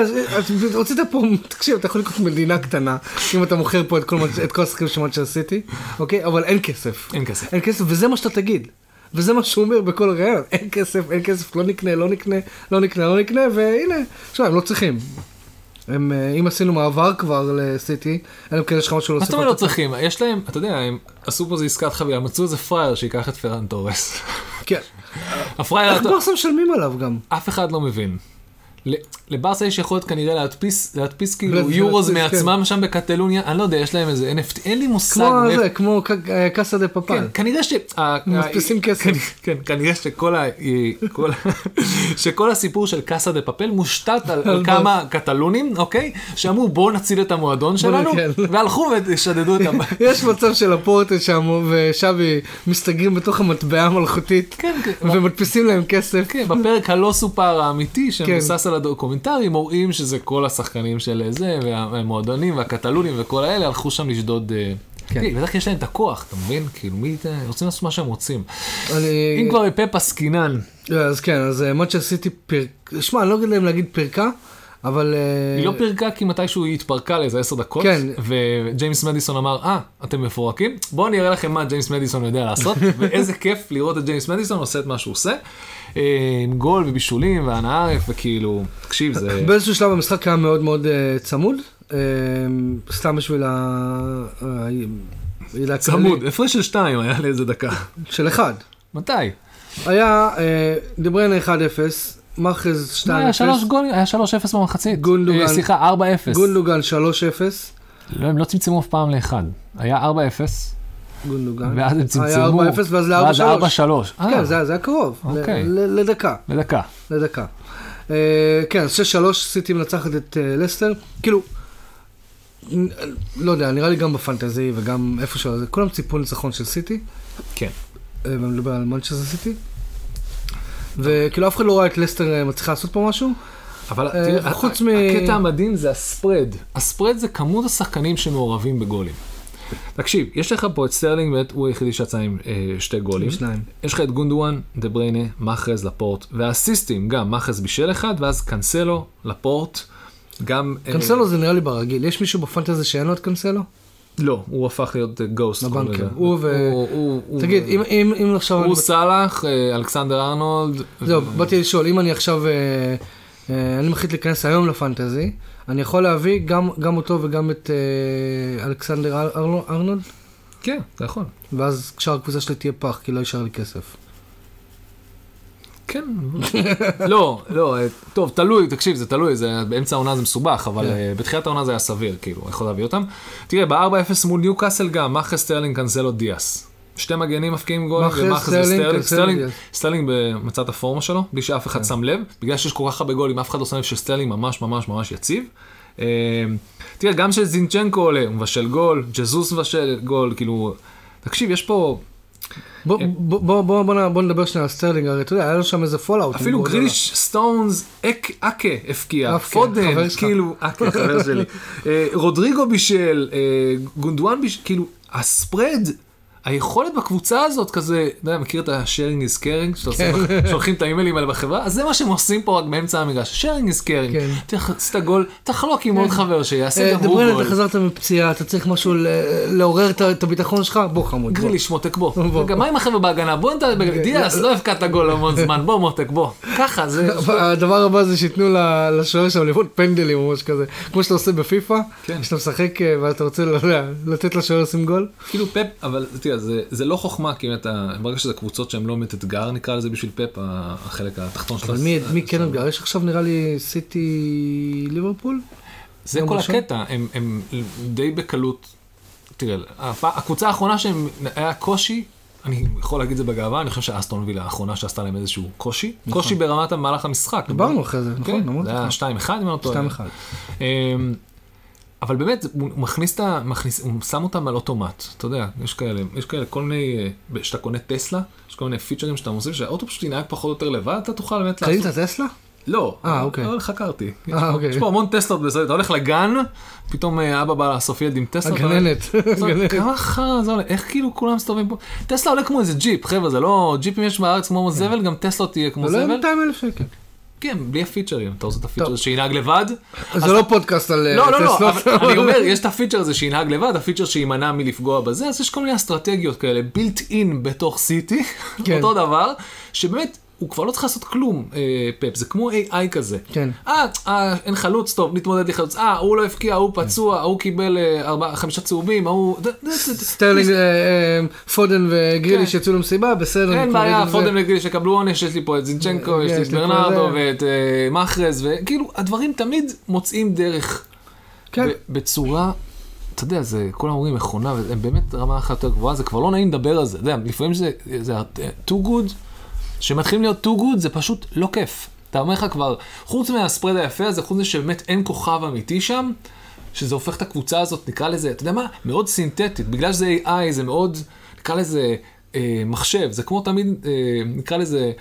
Speaker 1: רצית פה, תקשיב, אתה יכול לקנות מדינה קטנה, אם אתה מוכר פה את כל, את כל מנצ'ר סיטי, אוקיי? אבל אין כסף.
Speaker 2: אין כסף.
Speaker 1: אין כסף, וזה מה שאתה תגיד. וזה מה שהוא אומר בכל ראיון, אין כסף, אין כסף, לא נקנה, לא נקנה, לא נקנה, לא נקנה, והנה, עכשיו, הם לא צריכים. הם, אה, אם עשינו מעבר כבר לסיטי, אלא אם כן יש לך משהו
Speaker 2: מה
Speaker 1: להוסיף.
Speaker 2: זאת אומרת לא צריכים? יש להם, אתה יודע, הם עשו פה איזה עסקת חבילה, מצאו איזה פראייר שייקח את פרן תורס.
Speaker 1: כן.
Speaker 2: הפראייר,
Speaker 1: איך ברסה משלמים עליו גם?
Speaker 2: אף אחד לא מבין. לברסה יש יכולת כנראה להדפיס, להדפיס כאילו יורוז מעצמם שם בקטלוניה, אני לא יודע, יש להם איזה NFT, אין לי מושג.
Speaker 1: כמו זה, כמו אה, קאסה דה פפל.
Speaker 2: כן, כנראה ש...
Speaker 1: מדפיסים כסף.
Speaker 2: כן, כן, כנראה שכל ה... כל ה- שכל הסיפור של קאסה דה פפל מושתת על כמה קטלונים, אוקיי? שאמרו בואו נציל את המועדון שלנו,
Speaker 1: כן.
Speaker 2: והלכו ושדדו את הבית.
Speaker 1: יש מצב של הפורטה שם ושבי מסתגרים בתוך המטבעה המלכותית
Speaker 2: כן, כן.
Speaker 1: ומדפיסים להם כסף.
Speaker 2: כן, בפרק הלא סופר האמיתי
Speaker 1: כן.
Speaker 2: שמבוסס על הדוקומנטרי, רואים שזה כל השחקנים של זה, והמועדונים והקטלונים וכל האלה הלכו שם לשדוד. אה,
Speaker 1: כן.
Speaker 2: בטח יש להם את הכוח, אתה מבין? כאילו, מי, רוצים לעשות מה שהם רוצים.
Speaker 1: אני-
Speaker 2: אם כבר בפפ עסקינן,
Speaker 1: אז כן, אז מנצ'סטר סיטי פירק... שמע, אני לא יודע אם להגיד פירקה, אבל... אה,
Speaker 2: היא לא פירקה כי מתישהו היא התפרקה לאיזה עשר דקות,
Speaker 1: כן.
Speaker 2: וג'יימס מדיסון אמר, אה, אתם מפורקים? בואו אני אראה לכם מה ג'יימס מדיסון יודע לעשות, ואיזה כיף לראות את ג'יימס מדיסון עושה את מה שהוא עושה, אה, עם גול ובישולים והנאה ערף, וכאילו, תקשיב, זה...
Speaker 1: באיזשהו שלב המשחק היה מאוד מאוד אה, צמוד, סתם בשביל ה...
Speaker 2: צמוד, הפרש של שתיים היה לאיזה דקה.
Speaker 1: של אחד.
Speaker 2: מתי?
Speaker 1: היה דבריינה 1-0, מאחז 2-0,
Speaker 2: היה שלוש גולים, היה 3-0 במחצית.
Speaker 1: גונדוגן.
Speaker 2: אה, סליחה, 4-0.
Speaker 1: גונדוגן 3-0,
Speaker 2: לא, הם לא צמצמו אף פעם לאחד. היה 4-0,
Speaker 1: גונדוגן,
Speaker 2: ואז הם צמצמו.
Speaker 1: היה 4-0 ואז
Speaker 2: ואז
Speaker 1: ל-4-3.
Speaker 2: 4-3.
Speaker 1: כן, זה היה- זה היה קרוב,
Speaker 2: אוקיי.
Speaker 1: לדקה.
Speaker 2: לדקה.
Speaker 1: לדקה. אה, כן, אז 6-3 סיטי מנצחת את אה, לסטר, כאילו, לא יודע, נראה לי גם בפנטזי וגם איפה שזה, כולם ציפו ניצחון של סיטי,
Speaker 2: כן.
Speaker 1: אה, ואני מדבר על מנצ'סטר סיטי, וכאילו אף אחד לא ראה את לסטר אה, מצליחה לעשות פה משהו,
Speaker 2: אבל
Speaker 1: אה,
Speaker 2: תראה,
Speaker 1: חוץ מ-
Speaker 2: הקטע המדהים זה הספרד. ה-spread זה כמות השחקנים שמעורבים בגולים. תקשיב, יש לך פה את סטרלינג, באמת הוא היחידי שיצא עם אה, שתי גולים.
Speaker 1: שניים.
Speaker 2: יש לך את גונדואן, דה בריינה, מאחרז, לפורט, והאסיסטים, גם מאחרז בישל אחד, ואז קנסלו, לפורט, גם... אה,
Speaker 1: קנסלו זה נראה לי ברגיל, יש מישהו בפנטזי שאין לו את קנסלו?
Speaker 2: לא, הוא הפך להיות גוסט.
Speaker 1: לבנקר. הוא ו-
Speaker 2: הוא- הוא- הוא-
Speaker 1: תגיד, אם- אם אם עכשיו,
Speaker 2: הוא סאלח, אה, אלכסנדר ארנולד.
Speaker 1: זהו,
Speaker 2: ו-
Speaker 1: באתי לשאול, אם אני עכשיו, אה, אה, אני מחליט להיכנס היום לפנטזי, אני יכול להביא גם, גם אותו וגם את אה, אלכסנדר אר- ארנו- ארנולד?
Speaker 2: כן, אתה יכול.
Speaker 1: ואז כשאר הקבוצה שלי תהיה פח, כי לא יישאר לי כסף.
Speaker 2: כן, לא, לא, אה, טוב, תלוי, תקשיב, זה תלוי, זה, באמצע העונה זה מסובך, אבל
Speaker 1: כן.
Speaker 2: אה, בתחילת העונה זה היה סביר, כאילו, יכול להביא אותם. תראה, ב-4-0 מול ניו קאסל גם, מאחרז סטרלינג, קנסלו, דיאס. שתי מגנים
Speaker 1: מבקיעים
Speaker 2: ומאחרז
Speaker 1: סטרלינג,
Speaker 2: וסטרלינג,
Speaker 1: קנסלו,
Speaker 2: סטרלינג. סטרלינג במצב הפורמה שלו, בלי שאף אחד שם לב, בגלל שיש כל כך הרבה גולים, אף אחד לא שם לב שסטרלינג ממש ממש ממש יציב. אה, תראה, גם כשזינצ'נקו עולה, הוא מבשל גול, ג'זוס מבשל גול, כאילו, תקשיב, יש פה,
Speaker 1: בוא, בוא, בוא, בוא, בוא, נדבר שנייה על סטרלינג, הרי אתה יודע, היה לו שם איזה fallout.
Speaker 2: אפילו. גריליש, סטונס, אק- אקה
Speaker 1: הבקיע,
Speaker 2: פודן. כאילו, אקה, חבר שלי, אה, רודריגו בישל, אה, גונדואן בישל, כאילו, ה-spread, היכולת בקבוצה הזאת כזה, אתה יודע, מכיר את ה-sharing is caring, שאתה עושה,
Speaker 1: כן.
Speaker 2: שולחים את האימיילים האלה בחברה, אז זה מה שהם עושים פה רק באמצע המגרש, sharing is caring,
Speaker 1: כן.
Speaker 2: תח- עשית גול, תחלוק עם עוד חבר שיעשה
Speaker 1: אה,
Speaker 2: גם הוא גול.
Speaker 1: אתה חזרת מפציעה, אתה צריך משהו לעורר את את הביטחון שלך? בוא חמוד. בוא.
Speaker 2: גריליש מותק בוא. רגע, מה עם החבר'ה בהגנה? בוא נדבר, דיאס, לא הבקעת גול המון זמן, בוא מותק, בוא. ככה, זה...
Speaker 1: הדבר הבא זה שייתנו לשוער שם לבעוט פנדלים או משהו כזה, כמו שאתה עושה בפיפא,
Speaker 2: כן.
Speaker 1: שאתה משחק אה, ואתה רוצה לא לתת לשוער לשים גול.
Speaker 2: כאילו פפ, אבל תראה, זה, זה לא חוכמה, כי אתה, ברגע שזה קבוצות שהן לא באמת אתגר, נקרא לזה בשביל ה- החלק התחתון של
Speaker 1: אבל
Speaker 2: הס-
Speaker 1: מי מי כן אתגר? יש עכשיו נראה לי סיטי ליברפול?
Speaker 2: זה
Speaker 1: יום
Speaker 2: כל
Speaker 1: ראשון?
Speaker 2: הקטע, הם, הם די בקלות, תראה, הפ- הקבוצה האחרונה שהם, היה קושי, אני יכול להגיד את זה בגאווה, אני חושב שאסטון וילה האחרונה שעשתה להם איזשהו קושי, קושי ברמת מהלך המשחק.
Speaker 1: דיברנו אחרי זה, נכון?
Speaker 2: כן, זה היה
Speaker 1: לך.
Speaker 2: 2-1 אם אני לא טועה.
Speaker 1: 2-1.
Speaker 2: אבל באמת, הוא מכניס את ה... מכניס, הוא שם אותם על אוטומט, אתה יודע, יש כאלה, יש כאלה כל מיני, אה, כשאתה קונה טסלה, יש כל מיני פיצ'רים שאתה מוסיף, שהאוטו פשוט ינהג פחות או יותר לבד, אתה תוכל באמת
Speaker 1: קנית טסלה?
Speaker 2: לא,
Speaker 1: אה, אוקיי.
Speaker 2: אבל חקרתי.
Speaker 1: אה, אוקיי.
Speaker 2: יש פה המון טסלות בזה, אתה הולך לגן, פתאום אה, אבא בא לאסוף ילד עם טסלה.
Speaker 1: הגננת.
Speaker 2: "עזוב,
Speaker 1: הגננת.
Speaker 2: כמה חרא זה עולה, איך כאילו כולם מסתובבים פה? טסלה עולה כמו איזה ג'יפ, חבר'ה, זה לא, ג'יפים יש בארץ כמו זבל, גם טסלה תהיה כמו
Speaker 1: זה לא
Speaker 2: זבל.
Speaker 1: 200 אלף שקל.
Speaker 2: כן, בלי הפיצ'רים, אתה רוצה את הפיצ'ר
Speaker 1: טוב.
Speaker 2: שינהג לבד?
Speaker 1: זה לא פודקאסט על
Speaker 2: לא, לא, לא, אני אומר, יש את הפיצ'ר הזה שינהג לבד, הפיצ'ר שימנע מלפגוע בזה, אז יש כל מיני אסטרטגיות כאלה, built in בתוך סיטי,
Speaker 1: כן.
Speaker 2: אותו דבר, שבאמת, הוא כבר לא צריך לעשות כלום, אה, פפ, זה כמו AI כזה.
Speaker 1: כן.
Speaker 2: אה, אה, אין חלוץ, טוב, נתמודד בלי חלוץ, אה, הוא לא הבקיע, הוא פצוע, ההוא קיבל אה, ארבעה, חמישה צהובים, ההוא...
Speaker 1: סטרלינג, אה, אה, פודן וגריליש
Speaker 2: כן.
Speaker 1: יצאו למסיבה, בסדר.
Speaker 2: אין בעיה,
Speaker 1: עם.
Speaker 2: פודן וגריליש קיבלו עונש, יש לי פה את זינצ'נקו, יש לי
Speaker 1: יש
Speaker 2: את ברנרדו. ואת אה, מאחרז, וכאילו, הדברים תמיד מוצאים דרך.
Speaker 1: כן.
Speaker 2: בצורה, אתה יודע, זה, כולם אומרים מכונה, והם באמת רמה אחת יותר גבוהה, זה כבר לא נעים לדבר על זה, אתה יודע, לפעמים זה, זה ה- too good, שמתחילים להיות too good, זה פשוט לא כיף. אתה אומר לך כבר, חוץ מהספרד היפה הזה, חוץ מזה שבאמת אין כוכב אמיתי שם, שזה הופך את הקבוצה הזאת, נקרא לזה, אתה יודע מה, מאוד סינתטית, בגלל שזה AI, זה מאוד, נקרא לזה אה, מחשב, זה כמו תמיד, אה, נקרא לזה,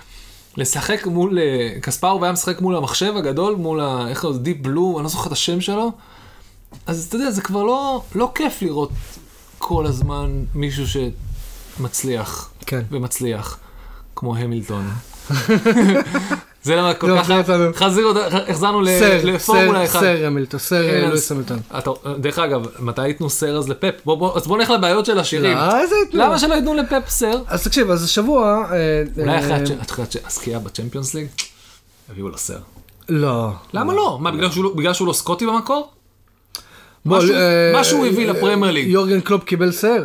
Speaker 2: לשחק מול, אה, קספרוב היה משחק מול המחשב הגדול, מול ה... איך קוראים לזה? דיפ בלו, אני לא זוכר את השם שלו. אז אתה יודע, זה כבר לא, לא כיף לראות כל הזמן מישהו שמצליח,
Speaker 1: כן.
Speaker 2: ומצליח, כמו המילטון. זה למה כל
Speaker 1: לא,
Speaker 2: כך. חזיר, החזרנו ל-
Speaker 1: סר,
Speaker 2: לפורמולה
Speaker 1: סר,
Speaker 2: 1.
Speaker 1: סר המילטון, סר אה, לואיס המילטון.
Speaker 2: אתה, דרך אגב, מתי ייתנו סר אז לפפ? אז בוא נלך לבעיות של השירים.
Speaker 1: לא?
Speaker 2: למה שלא ייתנו לפפ סר?
Speaker 1: אז תקשיב, אז השבוע... אה,
Speaker 2: אולי אחרי
Speaker 1: אה,
Speaker 2: הזכייה בצ'מפיונס ליג, יביאו לו סר.
Speaker 1: לא.
Speaker 2: למה לא? מה, בגלל שהוא לא- לא סקוטי במקור?
Speaker 1: אה,
Speaker 2: מה שהוא הביא
Speaker 1: אה,
Speaker 2: לפרמייר ליג.
Speaker 1: יורגן קלופ קיבל סר.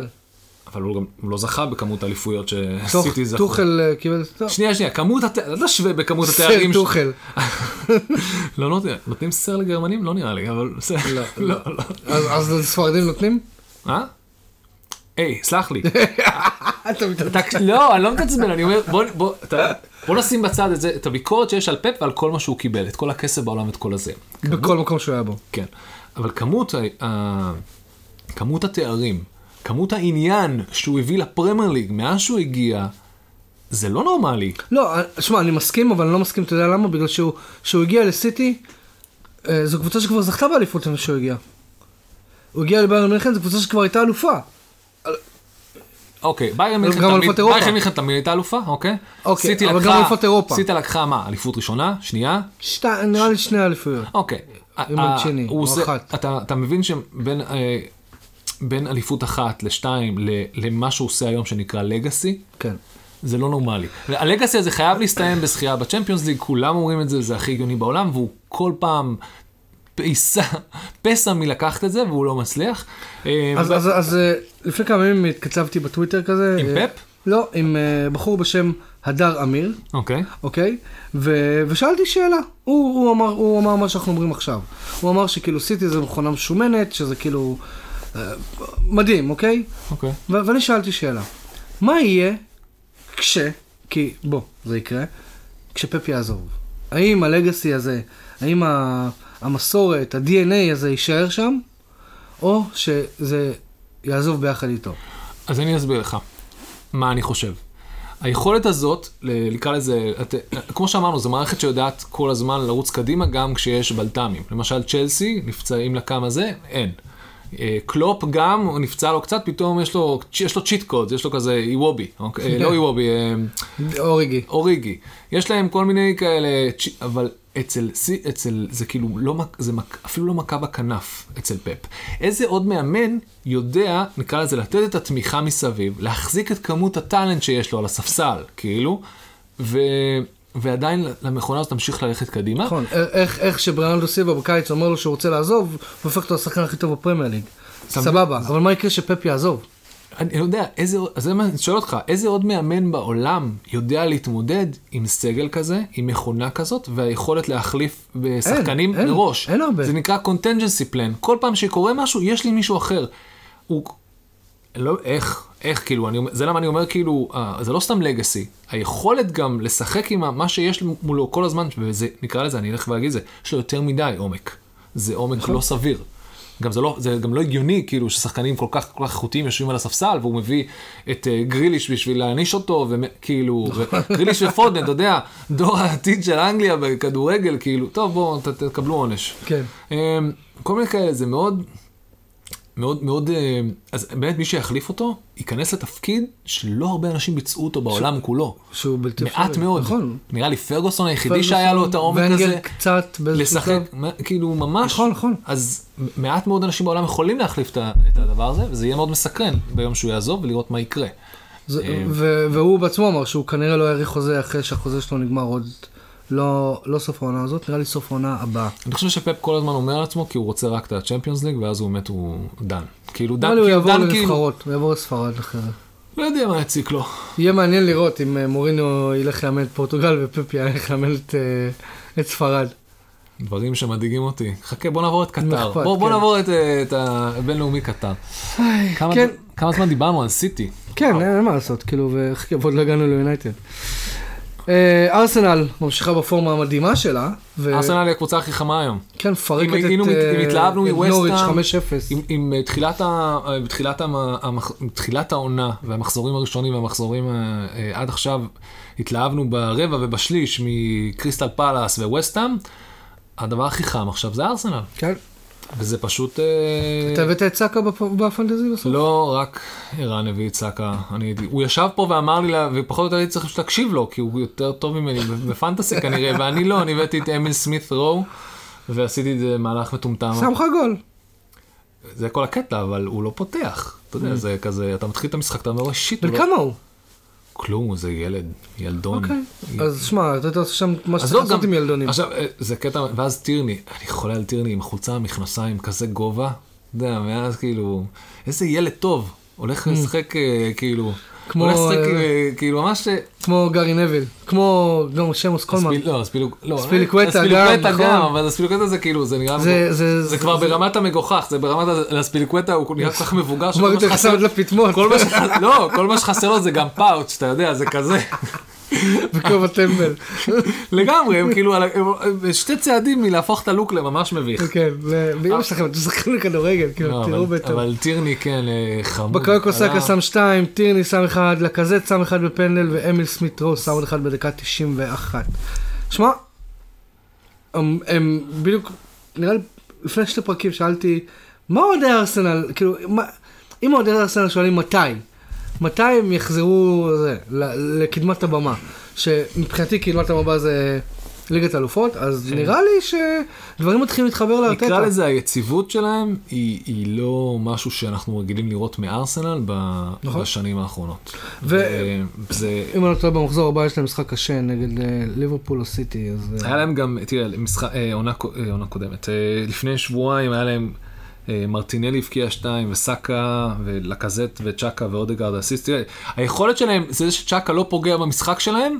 Speaker 2: אבל הוא גם הוא לא זכה בכמות האליפויות שסיטי זכו.
Speaker 1: טוחל אה, קיבל סר.
Speaker 2: שנייה, שנייה, כמות התארים, אל תשווה בכמות
Speaker 1: סר
Speaker 2: התארים. ש-
Speaker 1: טוחל.
Speaker 2: לא נותנים, נותנים סר לגרמנים? לא נראה לי, אבל בסדר. לא, לא.
Speaker 1: אז אז לספרדים נותנים?
Speaker 2: אה? היי, סלח לי.
Speaker 1: אתה.
Speaker 2: אתה- לא, אני לא מתעצבן, אני אומר, בוא, אתה- נשים בצד את את הביקורת שיש על פפ ועל כל מה שהוא קיבל, את כל הכסף בעולם, את כל הזה.
Speaker 1: בכל מקום שהוא היה בו.
Speaker 2: כן, אבל כמות התארים, כמות העניין שהוא הביא לפרמייר ליג מאז שהוא הגיע, זה לא נורמלי.
Speaker 1: לא, שמע, אני מסכים, אבל אני לא מסכים, אתה יודע למה? בגלל שהוא שהוא הגיע לסיטי, אה, זו קבוצה שכבר זכתה באליפות לפני שהוא הגיע. הוא הגיע לביירן מינכן, זו קבוצה שכבר הייתה אלופה.
Speaker 2: אוקיי, ביירן מינכן תמיד, תמיד הייתה אלופה, אוקיי?
Speaker 1: אוקיי,
Speaker 2: סיטי
Speaker 1: אבל
Speaker 2: לקחה-
Speaker 1: גם אלופת אירופה.
Speaker 2: סיטי לקחה מה, אליפות ראשונה, שנייה?
Speaker 1: שתי, נראה לי שני אליפויות.
Speaker 2: אוקיי.
Speaker 1: עם מנצ'יני,
Speaker 2: הוא
Speaker 1: או אחת.
Speaker 2: אתה אתה מבין שבין אה, בין אליפות אחת לשתיים ל- למה שהוא עושה היום שנקרא לגאסי,
Speaker 1: כן.
Speaker 2: זה לא נורמלי. הלגאסי הזה חייב להסתיים בזכייה בצ'מפיונס ליג, כולם אומרים את זה, זה הכי הגיוני בעולם, והוא כל פעם פייסה, פסע מלקחת את זה והוא לא מצליח. אה,
Speaker 1: אז, אז, אז אה, לפני כמה ימים התכתבתי בטוויטר כזה.
Speaker 2: עם
Speaker 1: אה,
Speaker 2: פפ?
Speaker 1: לא, עם בחור בשם הדר אמיר,
Speaker 2: אוקיי.
Speaker 1: אוקיי? ו, ושאלתי שאלה. הוא, הוא, אמר, הוא אמר מה שאנחנו אומרים עכשיו. הוא אמר שכאילו סיטי זה מכונה משומנת, שזה כאילו... מדהים, אוקיי?
Speaker 2: אוקיי.
Speaker 1: ואני שאלתי שאלה. מה יהיה כש... כי בוא, זה יקרה. כשפפ יעזוב. האם הלגאסי הזה, האם המסורת, ה-DNA הזה יישאר שם, או שזה יעזוב ביחד איתו?
Speaker 2: אז אני אסביר לך מה אני חושב. היכולת הזאת, נקרא לזה, את, כמו שאמרנו, זו מערכת שיודעת כל הזמן לרוץ קדימה גם כשיש בלת"מים. למשל צ'לסי, נפצעים לכמה זה, אין. קלופ גם, הוא נפצע לו קצת, פתאום יש לו, יש לו צ'יט קוד, יש לו כזה איוובי, אוקיי? אה, לא איוובי, אה,
Speaker 1: אוריגי.
Speaker 2: אוריגי. יש להם כל מיני כאלה, אבל אצל, אצל, זה כאילו לא, זה אפילו לא מכה בכנף אצל פפ. איזה עוד מאמן יודע, נקרא לזה, לתת את התמיכה מסביב, להחזיק את כמות הטאלנט שיש לו על הספסל, כאילו, ו, ועדיין למכונה הזאת תמשיך ללכת קדימה.
Speaker 1: נכון, א- איך, איך שברנלדו סיבה בקיץ אומר לו שהוא רוצה לעזוב, הוא הופך אותו לשחקן הכי טוב בפרמייר ליג. סבבה, אבל מה יקרה שפפ יעזוב?
Speaker 2: אני לא יודע, איזה, אז זה מה אני שואל אותך, איזה עוד מאמן בעולם יודע להתמודד עם סגל כזה, עם מכונה כזאת, והיכולת להחליף בשחקנים
Speaker 1: אין,
Speaker 2: מראש?
Speaker 1: אין הרבה.
Speaker 2: זה נקרא contingency plan. כל פעם שקורה משהו, יש לי מישהו אחר. הוא... לא, איך, איך, כאילו, אני, זה למה אני אומר, כאילו, אה, זה לא סתם לגאסי. היכולת גם לשחק עם מה שיש מולו כל הזמן, וזה, נקרא לזה, אני אלך ואגיד זה, יש לו יותר מדי עומק. זה עומק
Speaker 1: נכון.
Speaker 2: לא סביר. גם זה, לא, זה גם לא הגיוני, כאילו, ששחקנים כל כך כל כך איכותיים יושבים על הספסל, והוא מביא את uh, גריליש בשביל להעניש אותו, וכאילו, גריליש ופודן, אתה יודע, דור העתיד של אנגליה בכדורגל, כאילו, טוב, בואו, תקבלו עונש.
Speaker 1: כן.
Speaker 2: אמ, כל מיני כאלה, זה מאוד, מאוד, מאוד, אה, אז באמת מי שיחליף אותו, ייכנס לתפקיד שלא הרבה אנשים ביצעו אותו בעולם כולו.
Speaker 1: שהוא בלתי
Speaker 2: מעט
Speaker 1: אפשרי.
Speaker 2: מאוד.
Speaker 1: נכון.
Speaker 2: נראה לי פרגוסון היחידי שהיה לו את העומק הזה.
Speaker 1: ואנגל קצת באיזשהו
Speaker 2: לשחק,
Speaker 1: שלב.
Speaker 2: כאילו ממש,
Speaker 1: נכון, נכון.
Speaker 2: אז מעט מאוד אנשים בעולם יכולים להחליף את הדבר הזה, וזה יהיה מאוד מסקרן ביום שהוא יעזוב ולראות מה יקרה.
Speaker 1: זה-
Speaker 2: אה.
Speaker 1: ו- והוא בעצמו אמר שהוא כנראה לא יאריך חוזה אחרי שהחוזה שלו נגמר עוד לא לא סוף העונה הזאת, נראה לי סוף העונה הבאה.
Speaker 2: אני חושב שפפ כל הזמן אומר על עצמו כי הוא רוצה רק את הצ'מפיונס ליג, ואז הוא באמת, הוא דן. כאילו דן,
Speaker 1: הוא
Speaker 2: כאילו
Speaker 1: יעבור
Speaker 2: דן כאילו,
Speaker 1: לנבחרות, הוא יעבור לספרד אחרת.
Speaker 2: לא יודע מה יציק לו.
Speaker 1: יהיה מעניין לראות אם אה, מורינו ילך לאמן את פורטוגל ופפ ילך לאמן את, אה, את ספרד.
Speaker 2: דברים שמדאיגים אותי. חכה, בוא נעבור את קטר. בוא, בוא
Speaker 1: כן.
Speaker 2: נעבור את, אה, את הבינלאומי קטר. כמה,
Speaker 1: כן.
Speaker 2: כמה זמן דיברנו על סיטי?
Speaker 1: כן, אין מה לעשות, כאילו, ועוד לא הגענו ליונייטד. אה, ארסנל ממשיכה בפורמה המדהימה שלה.
Speaker 2: ארסנל היא הקבוצה הכי חמה היום.
Speaker 1: כן, מפרקת
Speaker 2: אם
Speaker 1: את אה, נוריץ'
Speaker 2: האם,
Speaker 1: 5-0.
Speaker 2: עם, אה, תחילת, העונה והמחזורים הראשונים והמחזורים עד עכשיו התלהבנו ברבע ובשליש מקריסטל פאלאס וווסטהאם, הדבר הכי חם עכשיו זה ארסנל,
Speaker 1: כן.
Speaker 2: וזה פשוט... אה,
Speaker 1: אתה הבאת את סאקה בפ- בפנטזי בסוף?
Speaker 2: לא רק ערן הביא את סאקה, אני, הוא ישב פה ואמר לי, ופחות או יותר הייתי צריך להקשיב לו, כי הוא יותר טוב ממני בפנטסי כנראה, ואני לא, אני הבאתי את אמיל סמית רו, ועשיתי את זה מהלך מטומטם.
Speaker 1: שם לך גול.
Speaker 2: זה כל הקטע, אבל הוא לא פותח. אתה יודע, זה כזה, אתה מתחיל את המשחק, אתה אומר, שיט, הוא
Speaker 1: בן
Speaker 2: לא...
Speaker 1: כמה הוא?
Speaker 2: כלום, זה ילד, ילדון.
Speaker 1: אוקיי. אז שמע, אתה עושה שם מה שצריך
Speaker 2: לא,
Speaker 1: לעשות
Speaker 2: גם,
Speaker 1: עם ילדונים.
Speaker 2: עכשיו, אה, זה קטע, ואז טירני, אני חולה על טירני עם חולצה, מכנסיים, כזה גובה, אתה יודע, ואז כאילו, איזה ילד טוב, הולך לשחק אה, כאילו,
Speaker 1: כמו,
Speaker 2: הולך לשחק
Speaker 1: אה,
Speaker 2: אה, כאילו ממש, אה,
Speaker 1: כמו גארי נבל. כמו גם שמוס קולמן.
Speaker 2: לא, ספילוק, לא,
Speaker 1: ספיליקווטה
Speaker 2: ספיליקווטה
Speaker 1: גם, נכון.
Speaker 2: אבל הספיליקווטה זה כאילו, זה נראה,
Speaker 1: זה-
Speaker 2: כבר ברמת המגוחך, זה ברמת, הספיליקווטה הוא נראה כל כך מבוגר,
Speaker 1: חסר לפטמות.
Speaker 2: כל מה שח- לא, כל מה שחסר לו זה גם פאוץ', אתה יודע, זה כזה.
Speaker 1: בכובע טמבל.
Speaker 2: לגמרי, הם כאילו, שתי צעדים מלהפוך את הלוק לממש מביך.
Speaker 1: כן, באמא שלכם, אתם משחקים לכדורגל,
Speaker 2: לא,
Speaker 1: כאילו,
Speaker 2: אבל-
Speaker 1: תראו בטוב.
Speaker 2: אבל טירני כן אה, חמוד.
Speaker 1: בקרקו סאקה
Speaker 2: עלה-
Speaker 1: שם שתיים, טירני שם אחד, לקזט שם אחד בפנדל, ואמיל סמית רו שם עוד אחד בדקה 91. שמע, הם, בדיוק, נראה לי, לפני שתי פרקים שאלתי, מה אוהדי ארסנל, כאילו, אם אוהדי ארסנל שואלים מתי, מתי הם יחזרו זה, לקדמת הבמה, שמבחינתי קדמת הבמה זה ליגת אלופות, אז נראה לי שדברים מתחילים להתחבר לארטטה.
Speaker 2: נקרא לזה היציבות שלהם, היא, היא לא משהו שאנחנו רגילים לראות מארסנל ב,
Speaker 1: נכון.
Speaker 2: בשנים האחרונות.
Speaker 1: ו-
Speaker 2: וזה,
Speaker 1: אם אני לא טועה במחזור הבא יש להם משחק קשה נגד אה, ליברפול או סיטי, אז... אה,
Speaker 2: היה להם גם, תראה, משחק, אה, עונה, אה, עונה קודמת, אה, לפני שבועיים היה להם, מרטינלי הבקיע שתיים, וסאקה, ולקזט, וצ'אקה, ואודגרד אסיסט. היכולת שלהם זה זה שצ'אקה לא פוגע במשחק שלהם,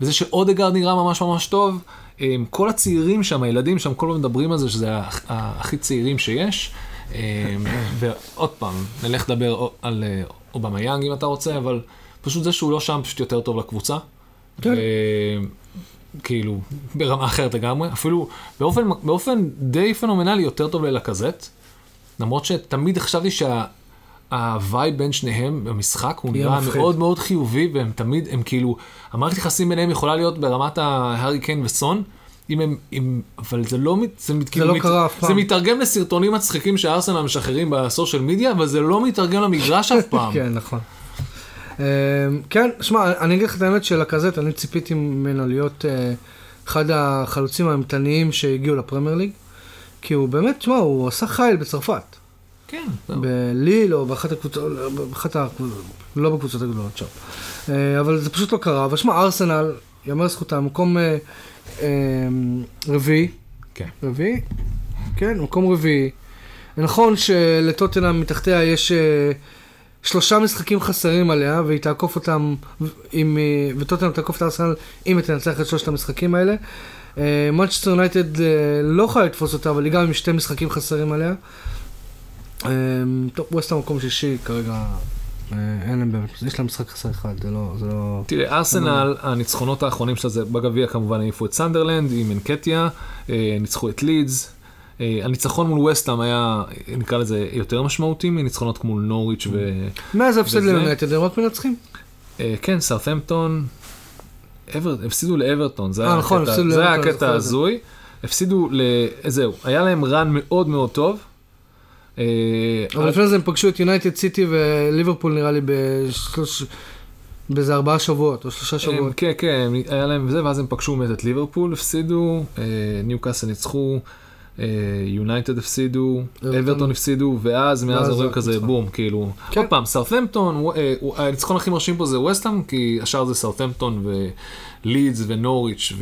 Speaker 2: וזה שאודגרד נראה ממש ממש טוב. אה, כל הצעירים שם, הילדים שם, כל הזמן מדברים על זה שזה הכי צעירים שיש. אה, ועוד פעם, נלך לדבר על אה, אובמיאנג אם אתה רוצה, אבל פשוט זה שהוא לא שם פשוט יותר טוב לקבוצה.
Speaker 1: כן.
Speaker 2: כאילו, ברמה אחרת לגמרי, אפילו באופן, באופן די פנומנלי יותר טוב ללקזט, למרות שתמיד חשבתי שה-vibe בין שניהם במשחק הוא נראה
Speaker 1: מפחיד.
Speaker 2: מאוד מאוד חיובי, והם תמיד, הם כאילו, המערכת יחסים ביניהם יכולה להיות ברמת ההארי קיין וסון, אם הם, אם, אבל זה לא, מת- זה, מת- כאילו,
Speaker 1: לא
Speaker 2: מת-
Speaker 1: קרה אף פעם.
Speaker 2: זה מתרגם לסרטונים מצחיקים שארסנל משחררים בסושיאל מדיה, אבל זה לא מתרגם למגרש אף פעם.
Speaker 1: כן, נכון. אה, כן, שמע, אני אגיד לך את האמת שלקזט, אני ציפיתי ממנו להיות אה, אחד החלוצים האימתניים שהגיעו לפרמייר ליג, כי הוא באמת, שמע, הוא עשה חייל בצרפת.
Speaker 2: כן.
Speaker 1: בליל או באחת הקבוצות, באחת הקבוצות, לא בקבוצות הגדולות שם. אה, אבל זה פשוט לא קרה. אבל שמע, ארסנל, יאמר לזכותם, מקום אה, אה, רביעי,
Speaker 2: כן.
Speaker 1: רביעי? כן, מקום רביעי. נכון שלטוטנאם מתחתיה יש שלושה משחקים חסרים עליה, והיא תעקוף אותם, עם, וטוטנאם תעקוף את הארסנל אם היא תנצח את שלושת המשחקים האלה. מנצ'סטר יונייטד אה, לא יכולה לתפוס אותה, אבל היא גם עם שתי משחקים חסרים עליה. אה, טוב, ווסטהאם מקום שישי כרגע, אה, אין להם באמת, יש להם משחק חסר אחד, זה לא, זה לא...
Speaker 2: תראה, ארסנל, הניצחונות האחרונים שלה זה בגביע כמובן העיפו את סנדרלנד עם אנקטייה, אה, ניצחו את לידס. אה, הניצחון מול ווסטהאם היה, נקרא לזה, יותר משמעותי מניצחונות כמו נוריץ' ו...
Speaker 1: מאז ההפסד
Speaker 2: וזה-
Speaker 1: ליונייטד הם רק מנצחים.
Speaker 2: אה, כן, סאות'המפטון, אבר- הפסידו לאברטון, זה
Speaker 1: אה,
Speaker 2: היה
Speaker 1: נכון,
Speaker 2: הקטע- זה היה הקטע
Speaker 1: זה.
Speaker 2: ההזוי. הפסידו ל... זהו, היה להם רן מאוד מאוד טוב. אה,
Speaker 1: אבל לפני זה הם פגשו את יונייטד סיטי וליברפול נראה לי בשלוש... באיזה ארבעה שבועות או שלושה שבועות.
Speaker 2: כן, כן, היה להם זה, ואז הם פגשו באמת את ליברפול, הפסידו, אה, ניו קאסל ניצחו, אה, יונייטד הפסידו,
Speaker 1: אברטון.
Speaker 2: הפסידו, ואז מאז רואים
Speaker 1: רק
Speaker 2: כזה. בום, כאילו.
Speaker 1: כן.
Speaker 2: עוד פעם, אה, הוא- הניצחון הכי מרשים פה זה וסטאם, כי השאר זה סאות'המפטון ולידס ונוריץ'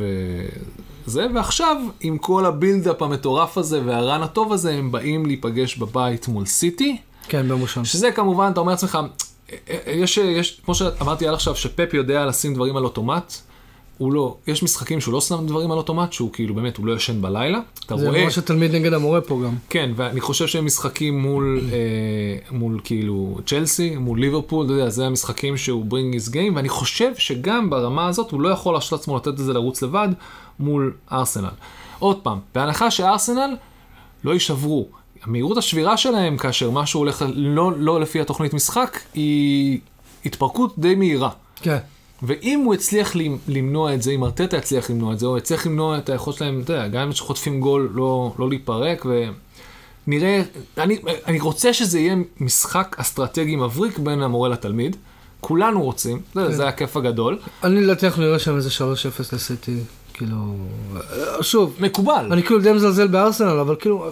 Speaker 2: וזה, ועכשיו עם כל הבילדאפ המטורף הזה והרן הטוב הזה, הם באים להיפגש בבית מול סיטי.
Speaker 1: כן, ביום ראשון.
Speaker 2: שזה כמובן, אתה אומר לעצמך, יש, יש, כמו שאמרתי עד עכשיו, שפפ יודע לשים דברים על אוטומט, הוא לא, יש משחקים שהוא לא שם דברים על אוטומט, שהוא כאילו באמת, הוא לא ישן בלילה, אתה
Speaker 1: זה
Speaker 2: רואה,
Speaker 1: ממש התלמיד נגד המורה פה גם.
Speaker 2: כן, ואני חושב שהם משחקים מול, אה, מול כאילו צ'לסי, מול ליברפול, אתה יודע, זה המשחקים שהוא bring his game, ואני חושב שגם ברמה הזאת הוא לא יכול להרשות לעצמו לתת את זה לרוץ לבד מול ארסנל. עוד פעם, בהנחה שארסנל לא יישברו. המהירות השבירה שלהם כאשר משהו הולך לא, לא לפי התוכנית משחק היא התפרקות די מהירה.
Speaker 1: כן.
Speaker 2: ואם הוא הצליח למ- למנוע את זה, אם ארטטה יצליח למנוע את זה, או יצליח למנוע את היכולת שלהם, אתה יודע, גם אם שחוטפים גול, לא, לא להתפרק, ונראה, אני, אני רוצה שזה יהיה משחק אסטרטגי מבריק בין המורה לתלמיד. כולנו רוצים, זה,
Speaker 1: כן.
Speaker 2: זה הכיף הגדול.
Speaker 1: אני לדעתי אנחנו נראה שם איזה 3-0 לסיטי, כאילו... שוב,
Speaker 2: מקובל.
Speaker 1: אני כאילו די מזלזל בארסנל, אבל כאילו...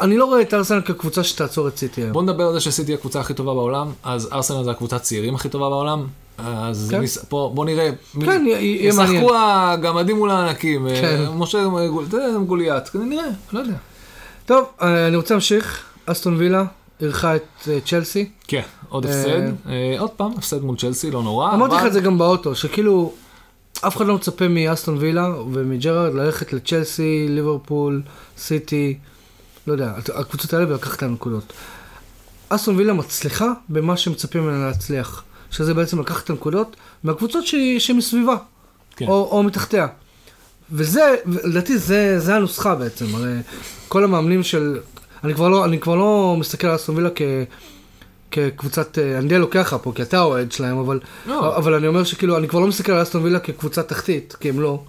Speaker 1: אני לא רואה את ארסנל כקבוצה שתעצור את סיטי היום.
Speaker 2: בוא נדבר על זה שסיטי היא הקבוצה הכי טובה בעולם, אז ארסנל זה הקבוצה הצעירים הכי טובה בעולם. אז
Speaker 1: כן.
Speaker 2: ניס- פה, בוא נראה.
Speaker 1: כן, יהיה- מעניין.
Speaker 2: ישחקו הגמדים מול הענקים. אה,
Speaker 1: כן.
Speaker 2: משה גול- גוליית, נראה, לא יודע.
Speaker 1: טוב, אה, אני רוצה להמשיך. אסטון וילה אירחה את אה, צ'לסי.
Speaker 2: כן, עוד הפסד. עוד פעם, הפסד מול צ'לסי, לא נורא.
Speaker 1: אמרתי לך את זה גם באוטו, שכאילו, אף אחד לא מצפה מאסטון וילה ומג'רארד ללכת לצ'לסי, ליברפול, סיטי, לא יודע, הקבוצות האלה ולקחת את הנקודות. אסטון וילה מצליחה במה שמצפים ממנה להצליח, שזה בעצם לקחת את הנקודות מהקבוצות שהיא- שמסביבה,
Speaker 2: כן.
Speaker 1: או, או מתחתיה. וזה, לדעתי זה, זה הנוסחה בעצם, הרי כל המאמנים של, אני כבר לא, אני כבר לא מסתכל על אסטון וילה כ... כקבוצת, אה, אני די לוקח לך פה, כי אתה אוהד שלהם, אבל,
Speaker 2: לא.
Speaker 1: אבל אני אומר שכאילו, אני כבר לא מסתכל על אסטון וילה כקבוצת תחתית, כי הם לא,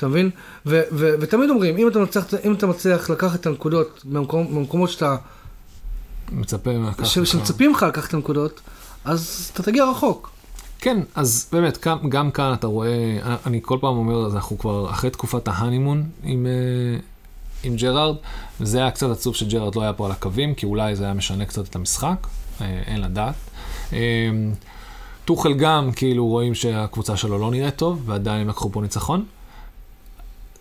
Speaker 1: אתה מבין? ו, ו, ותמיד אומרים, אם אתה מצליח, אם אתה מצליח לקחת את הנקודות מהמקום, מהמקומות שאתה,
Speaker 2: מצפה ממך.
Speaker 1: ש, שמצפים לך לקחת את הנקודות, אז אתה תגיע רחוק.
Speaker 2: כן, אז באמת, גם, גם כאן אתה רואה, אני כל פעם אומר, אנחנו כבר אחרי תקופת ההנימון עם, אה, עם ג'רארד, וזה היה קצת עצוב שג'רארד לא היה פה על הקווים, כי אולי זה היה משנה קצת את המשחק, אה, אין לדעת. אה, טוחל גם, כאילו רואים שהקבוצה שלו לא נראית טוב, ועדיין הם לקחו פה ניצחון.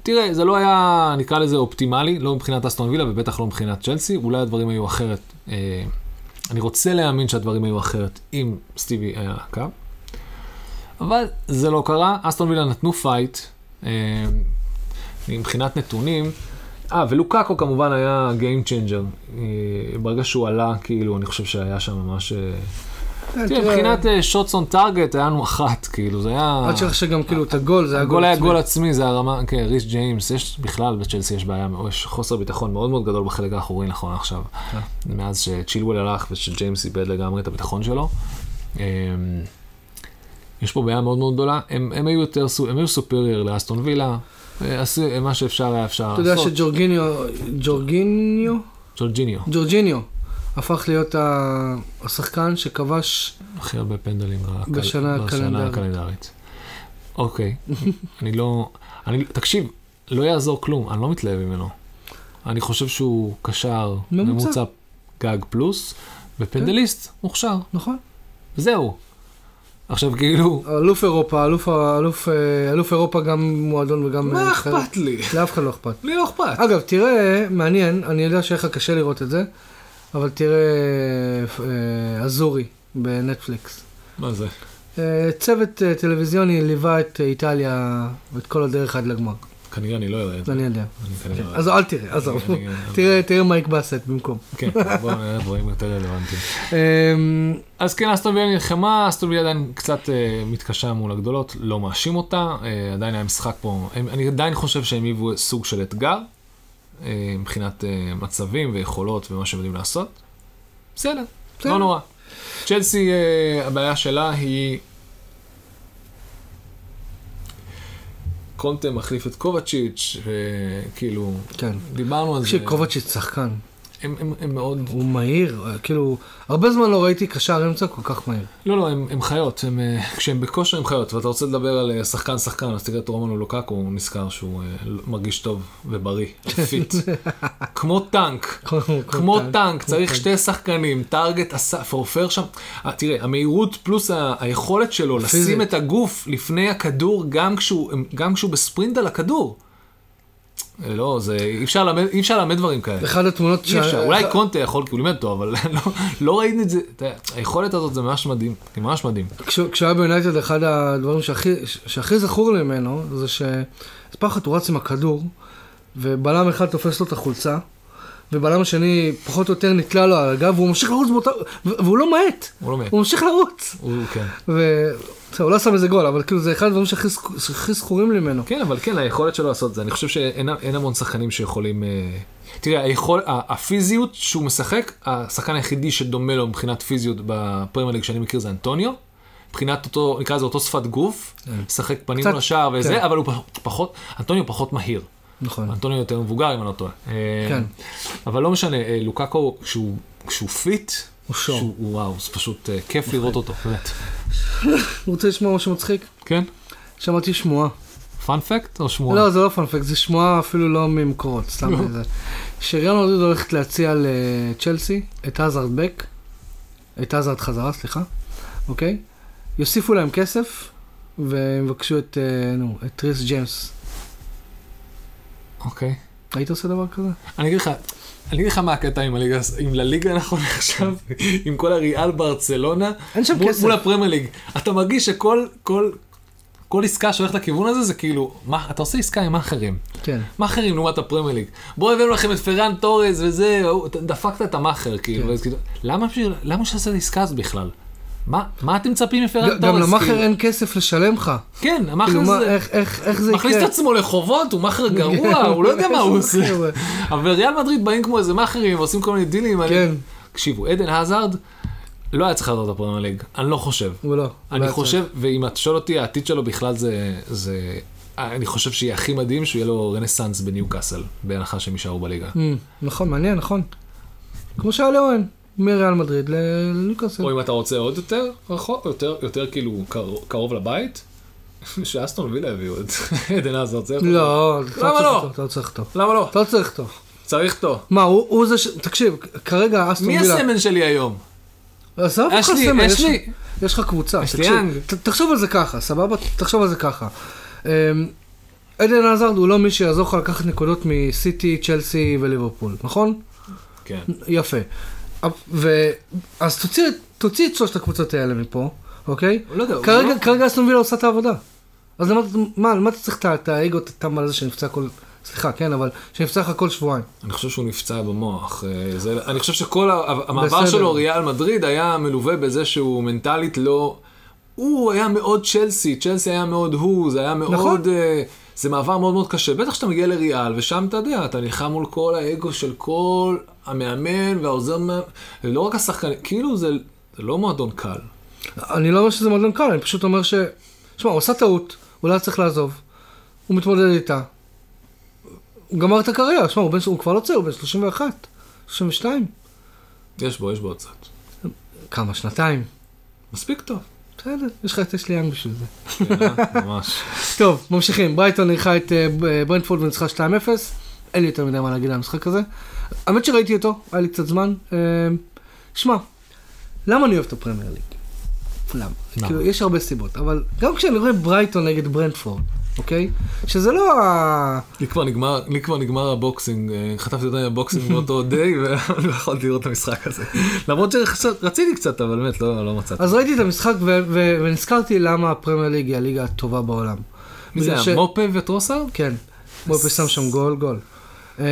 Speaker 2: תראה, זה לא היה, נקרא לזה אופטימלי, לא מבחינת אסטון וילה ובטח לא מבחינת צ'לסי, אולי הדברים היו אחרת. אה, אני רוצה להאמין שהדברים היו אחרת אם סטיבי היה הקו. אבל זה לא קרה, אסטון וילה נתנו fight, אה, מבחינת נתונים. אה, ולוקאקו כמובן היה Game Changer. אה, ברגע שהוא עלה, כאילו, אני חושב שהיה שם ממש... אה, תראה, מבחינת שוטס און טארגט היה לנו אחת, כאילו, זה היה...
Speaker 1: אל תשכח שגם כאילו את הגול, זה היה
Speaker 2: הגול היה
Speaker 1: עצמי.
Speaker 2: גול עצמי, זה הרמה, כן, ריס ג'יימס, יש בכלל בצ'לסי יש בעיה, יש חוסר ביטחון מאוד מאוד גדול בחלק האחורי נכון עכשיו.
Speaker 1: כן.
Speaker 2: מאז שצ'ילוול הלך ושג'יימס איבד לגמרי את הביטחון שלו. אמ, יש פה בעיה מאוד מאוד גדולה, הם, הם היו יותר, הם היו סופרייר לאסטון וילה, אה, עשו מה שאפשר היה אפשר
Speaker 1: אתה יודע
Speaker 2: לעשות.
Speaker 1: שג'ורגיניו, ג'ורגיניו?
Speaker 2: ג'ורג'יניו,
Speaker 1: ג'ורג'יניו הפך להיות השחקן שכבש,
Speaker 2: הכי הרבה פנדלים הקל-
Speaker 1: בשנה הקלנדרית.
Speaker 2: הקלנדרית. אוקיי, אני לא, אני, תקשיב, לא יעזור כלום, אני לא מתלהב ממנו. אני חושב שהוא קשר
Speaker 1: ממוצע.
Speaker 2: ממוצע גג פלוס, ופנדליסט מוכשר,
Speaker 1: נכון?
Speaker 2: וזהו. עכשיו כאילו,
Speaker 1: אלוף אירופה, אלוף, אלוף, אה, אלוף אירופה גם מועדון וגם...
Speaker 2: מה
Speaker 1: אה, נבחרת.
Speaker 2: אכפת לי?
Speaker 1: לאף אחד לא אכפת.
Speaker 2: לי לא אכפת.
Speaker 1: אגב, תראה, מעניין, אני יודע שיהיה לך קשה לראות את זה, אבל תראה אה, אזורי בנטפליקס.
Speaker 2: מה זה?
Speaker 1: אה, צוות אה, טלוויזיוני ליווה את איטליה ואת כל הדרך עד לגמר.
Speaker 2: כנראה אני לא יודע את זה.
Speaker 1: אני יודע.
Speaker 2: לא.
Speaker 1: אז אל תראה, עזוב. תראה, מייק באסט במקום.
Speaker 2: כן, בוא נראה דברים יותר רלוונטיים.
Speaker 1: אמ,
Speaker 2: אז כן, אסטון וילה נלחמה, אסטון וילה עדיין קצת מתקשה מול הגדולות, לא מאשים אותה, עדיין היה משחק פה, אני עדיין חושב שהם היוו סוג של אתגר, מבחינת אה, מצבים ויכולות ומה שהם יודעים לעשות. בסדר,
Speaker 1: בסדר.
Speaker 2: לא נורא. צ'לסי, אה, הבעיה שלה היא... קאנטה מחליף את קובצ'יץ', וכאילו,
Speaker 1: כן.
Speaker 2: דיברנו על זה.
Speaker 1: תקשיב, קובצ'יץ' שחקן.
Speaker 2: הם, הם, הם מאוד...
Speaker 1: הוא מהיר, אה, כאילו, הרבה זמן לא ראיתי קשר אמצע כל כך מהיר.
Speaker 2: לא, לא, הם, הם חיות, הם, אה, כשהם בכושר הם חיות, ואתה רוצה לדבר על אה, שחקן שחקן, אז תראה את רומלו לוקאקו, הוא נזכר שהוא אה, מרגיש טוב ובריא, fit. כמו טנק, כמו טנק, צריך שתי שחקנים, target עשה, proper שם. אה, תראה, המהירות פלוס ה- היכולת שלו לשים. את הגוף לפני הכדור, גם כשהוא, גם כשהוא בספרינט על הכדור. אה, לא, זה, אי אפשר ללמד, אי אפשר ללמד דברים כאלה.
Speaker 1: אחד התמונות
Speaker 2: אי אפשר, אולי קונטה יכול, כי הוא לימד טוב, אבל לא, לא ראיתי את זה, אתה יודע, היכולת הזאת זה ממש מדהים, זה ממש מדהים.
Speaker 1: כשהוא כשהוא היה ביונייטד, אחד הדברים שהכי, זכור לי ממנו, זה ש... אחת הוא רץ עם הכדור, ובלם אחד תופס לו את החולצה, ובלם השני פחות או יותר נתלה לו על הגב, והוא ממשיך לרוץ באותה... ו- והוא לא מאט,
Speaker 2: הוא לא מת,
Speaker 1: הוא ממשיך לרוץ.
Speaker 2: הוא כן.
Speaker 1: בסדר, הוא לא שם איזה גול, אבל כאילו זה אחד הדברים שהכי זכ- שהכי זכורים לי ממנו.
Speaker 2: כן, אבל כן, היכולת שלו לעשות את זה, אני חושב שאין אין המון שחקנים שיכולים... אה, תראה, היכול, הפיזיות שהוא משחק, השחקן היחידי שדומה לו מבחינת פיזיות בפרמייר ליג שאני מכיר זה אנטוניו. מבחינת אותו, נקרא לזה אותו שפת גוף, משחק פנים לשער וזה,
Speaker 1: כן.
Speaker 2: אבל הוא פח- פחות, אנטוניו פחות מהיר.
Speaker 1: נכון.
Speaker 2: אנטוניו יותר מבוגר אם אני לא טועה. אה,
Speaker 1: כן.
Speaker 2: אבל לא משנה, אה, לוקאקו, כשהוא, כשהוא fit,
Speaker 1: הוא שור.
Speaker 2: שהוא- וואו, זה פשוט אה, כיף לראות אותו, באמת.
Speaker 1: רוצה לשמוע משהו מצחיק?
Speaker 2: כן?
Speaker 1: שמעתי שמועה.
Speaker 2: fun fact או שמועה?
Speaker 1: לא, זה לא fun fact, זה שמועה אפילו לא ממקורות, סתם זה. שריאל מדריד הולכת להציע לצ'לסי את האזרד back, את האזרד חזרה, סליחה, אוקיי? יוסיפו להם כסף, והם יבקשו את, אה, נו, את ריס ג'יימס.
Speaker 2: אוקיי.
Speaker 1: היית עושה דבר כזה?
Speaker 2: אני אגיד לך, אני אגיד לך מה הקטע עם הליגה, עם לליגה נכון עכשיו, עם כל הריאל ברצלונה,
Speaker 1: אין שם
Speaker 2: מול,
Speaker 1: כסף.
Speaker 2: מול הפרמייר ליג. אתה מרגיש שכל, כל, כל עסקה שהולכת לכיוון הזה זה כאילו, מה, אתה עושה עסקה עם מאכערים.
Speaker 1: כן.
Speaker 2: מאכערים לעומת הפרמייר ליג. בואו הבאנו לכם את פרן טורז וזה, דפקת את המאכער, כאילו,
Speaker 1: כן.
Speaker 2: כאילו, למה למה שעשה את העסקה הזאת בכלל? מה, מה אתם מצפים טורז?
Speaker 1: גם למאכר? אין כסף לשלם לך.
Speaker 2: כן, המאכער
Speaker 1: כאילו,
Speaker 2: זה...
Speaker 1: איך- איך איך זה
Speaker 2: מכניס את
Speaker 1: יקרה?
Speaker 2: עצמו לחובות, הוא מאכער גרוע, הוא לא יודע מה הוא עושה. אבל ריאל מדריד באים כמו איזה מאכערים ועושים כל מיני דילים.
Speaker 1: כן,
Speaker 2: תקשיבו, עדן האזארד לא היה צריך לעלות לפרמייר ליג, אני לא חושב.
Speaker 1: הוא לא. לא
Speaker 2: אני
Speaker 1: היה
Speaker 2: חושב, ואם אתה שואל אותי, העתיד שלו בכלל זה, אני חושב שיהיה הכי מדהים שיהיה לו רנסאנס בניו קאסל, בהנחה שהם יישארו בליגה.
Speaker 1: Mm, נכון, מעניין, נכון. כמו שהיה לאוהן. מריאל מדריד לניוקאסל.
Speaker 2: או אם אתה רוצה עוד יותר רחוק, יותר, יותר כאילו קרוב, קרוב לבית, שאסטון וילה הביאו את עדן עזר, זה יכול-
Speaker 1: לא,
Speaker 2: למה
Speaker 1: צריך
Speaker 2: לא?
Speaker 1: אותו, אתה לא צריך אותו.
Speaker 2: למה לא?
Speaker 1: אתה לא צריך אותו.
Speaker 2: צריך אותו.
Speaker 1: מה, הוא הוא זה ש... תקשיב, כרגע אסטון
Speaker 2: מי
Speaker 1: וילה...
Speaker 2: הסמן שלי היום?
Speaker 1: עזוב אותך סמל,
Speaker 2: יש לי.
Speaker 1: יש לך קבוצה. תקשיב. ת- תחשוב על זה ככה, סבבה? תחשוב על זה ככה. אמ, עדן עזרד הוא לא מי שיעזור לך לקחת נקודות מסיטי, צ'לסי וליברפול, נכון?
Speaker 2: כן.
Speaker 1: יפה. ו... אז תוציא, תוציא את שלושת הקבוצות האלה מפה, אוקיי?
Speaker 2: לא יודע,
Speaker 1: כרגע,
Speaker 2: לא-
Speaker 1: כרגע אסטון וילה עושה את העבודה. אז למה, מה, למה אתה צריך את האגו, את הטמבל הזה שנפצע כל... סליחה, כן, אבל שנפצע לך כל שבועיים.
Speaker 2: אני חושב שהוא נפצע במוח. אה, זה, אני חושב שכל המעבר
Speaker 1: בסדר.
Speaker 2: שלו ריאל מדריד היה מלווה בזה שהוא מנטלית לא... הוא היה מאוד צ'לסי, צ'לסי היה מאוד הוא, זה היה מאוד...
Speaker 1: נכון.
Speaker 2: אה, זה מעבר מאוד מאוד קשה. בטח שאתה מגיע לריאל, ושם אתה יודע, אתה נלחם מול כל האגו של כל המאמן והעוזר ולא רק השחקן, כאילו זה, זה לא מועדון קל.
Speaker 1: אני לא אומר שזה מועדון קל, אני פשוט אומר ש... שמע, הוא עשה טעות, אולי היה צריך לעזוב. הוא מתמודד איתה. הוא גמר את הקריירה, שמע, הוא, בן- הוא כבר לא צעיר, הוא בן 31, 32.
Speaker 2: יש בו, יש בו עוד קצת.
Speaker 1: כמה, שנתיים?
Speaker 2: מספיק טוב.
Speaker 1: בסדר, יש לך את אשלי יאנג בשביל זה.
Speaker 2: כן, אה? ממש.
Speaker 1: טוב, ממשיכים. ברייטון אירחה את אה, ב- ברנדפורד וניצחה 2-0. אין לי יותר מדי מה להגיד על המשחק הזה. האמת שראיתי אותו, היה לי קצת זמן. אה, שמע, למה אני אוהב את הפרמייר ליג? למה?
Speaker 2: למה?
Speaker 1: כאילו, יש הרבה סיבות, אבל גם כשאני רואה ברייטון נגד ברנטפורד, אוקיי? שזה לא ה...
Speaker 2: לי כבר נגמר, לי כבר נגמר ה boxing, אה, חטפתי אותם ה boxing באותו day, ולא יכולתי לראות את המשחק הזה. למרות שרציתי קצת, אבל באמת לא, לא מצאתי.
Speaker 1: אז ראיתי את המשחק ונזכרתי למה הפרמייר ליג היא הליגה הטובה בעולם.
Speaker 2: מי זה היה? מופאיי וטרוסארד?
Speaker 1: כן. מופה שם שם גול, גול. אמ,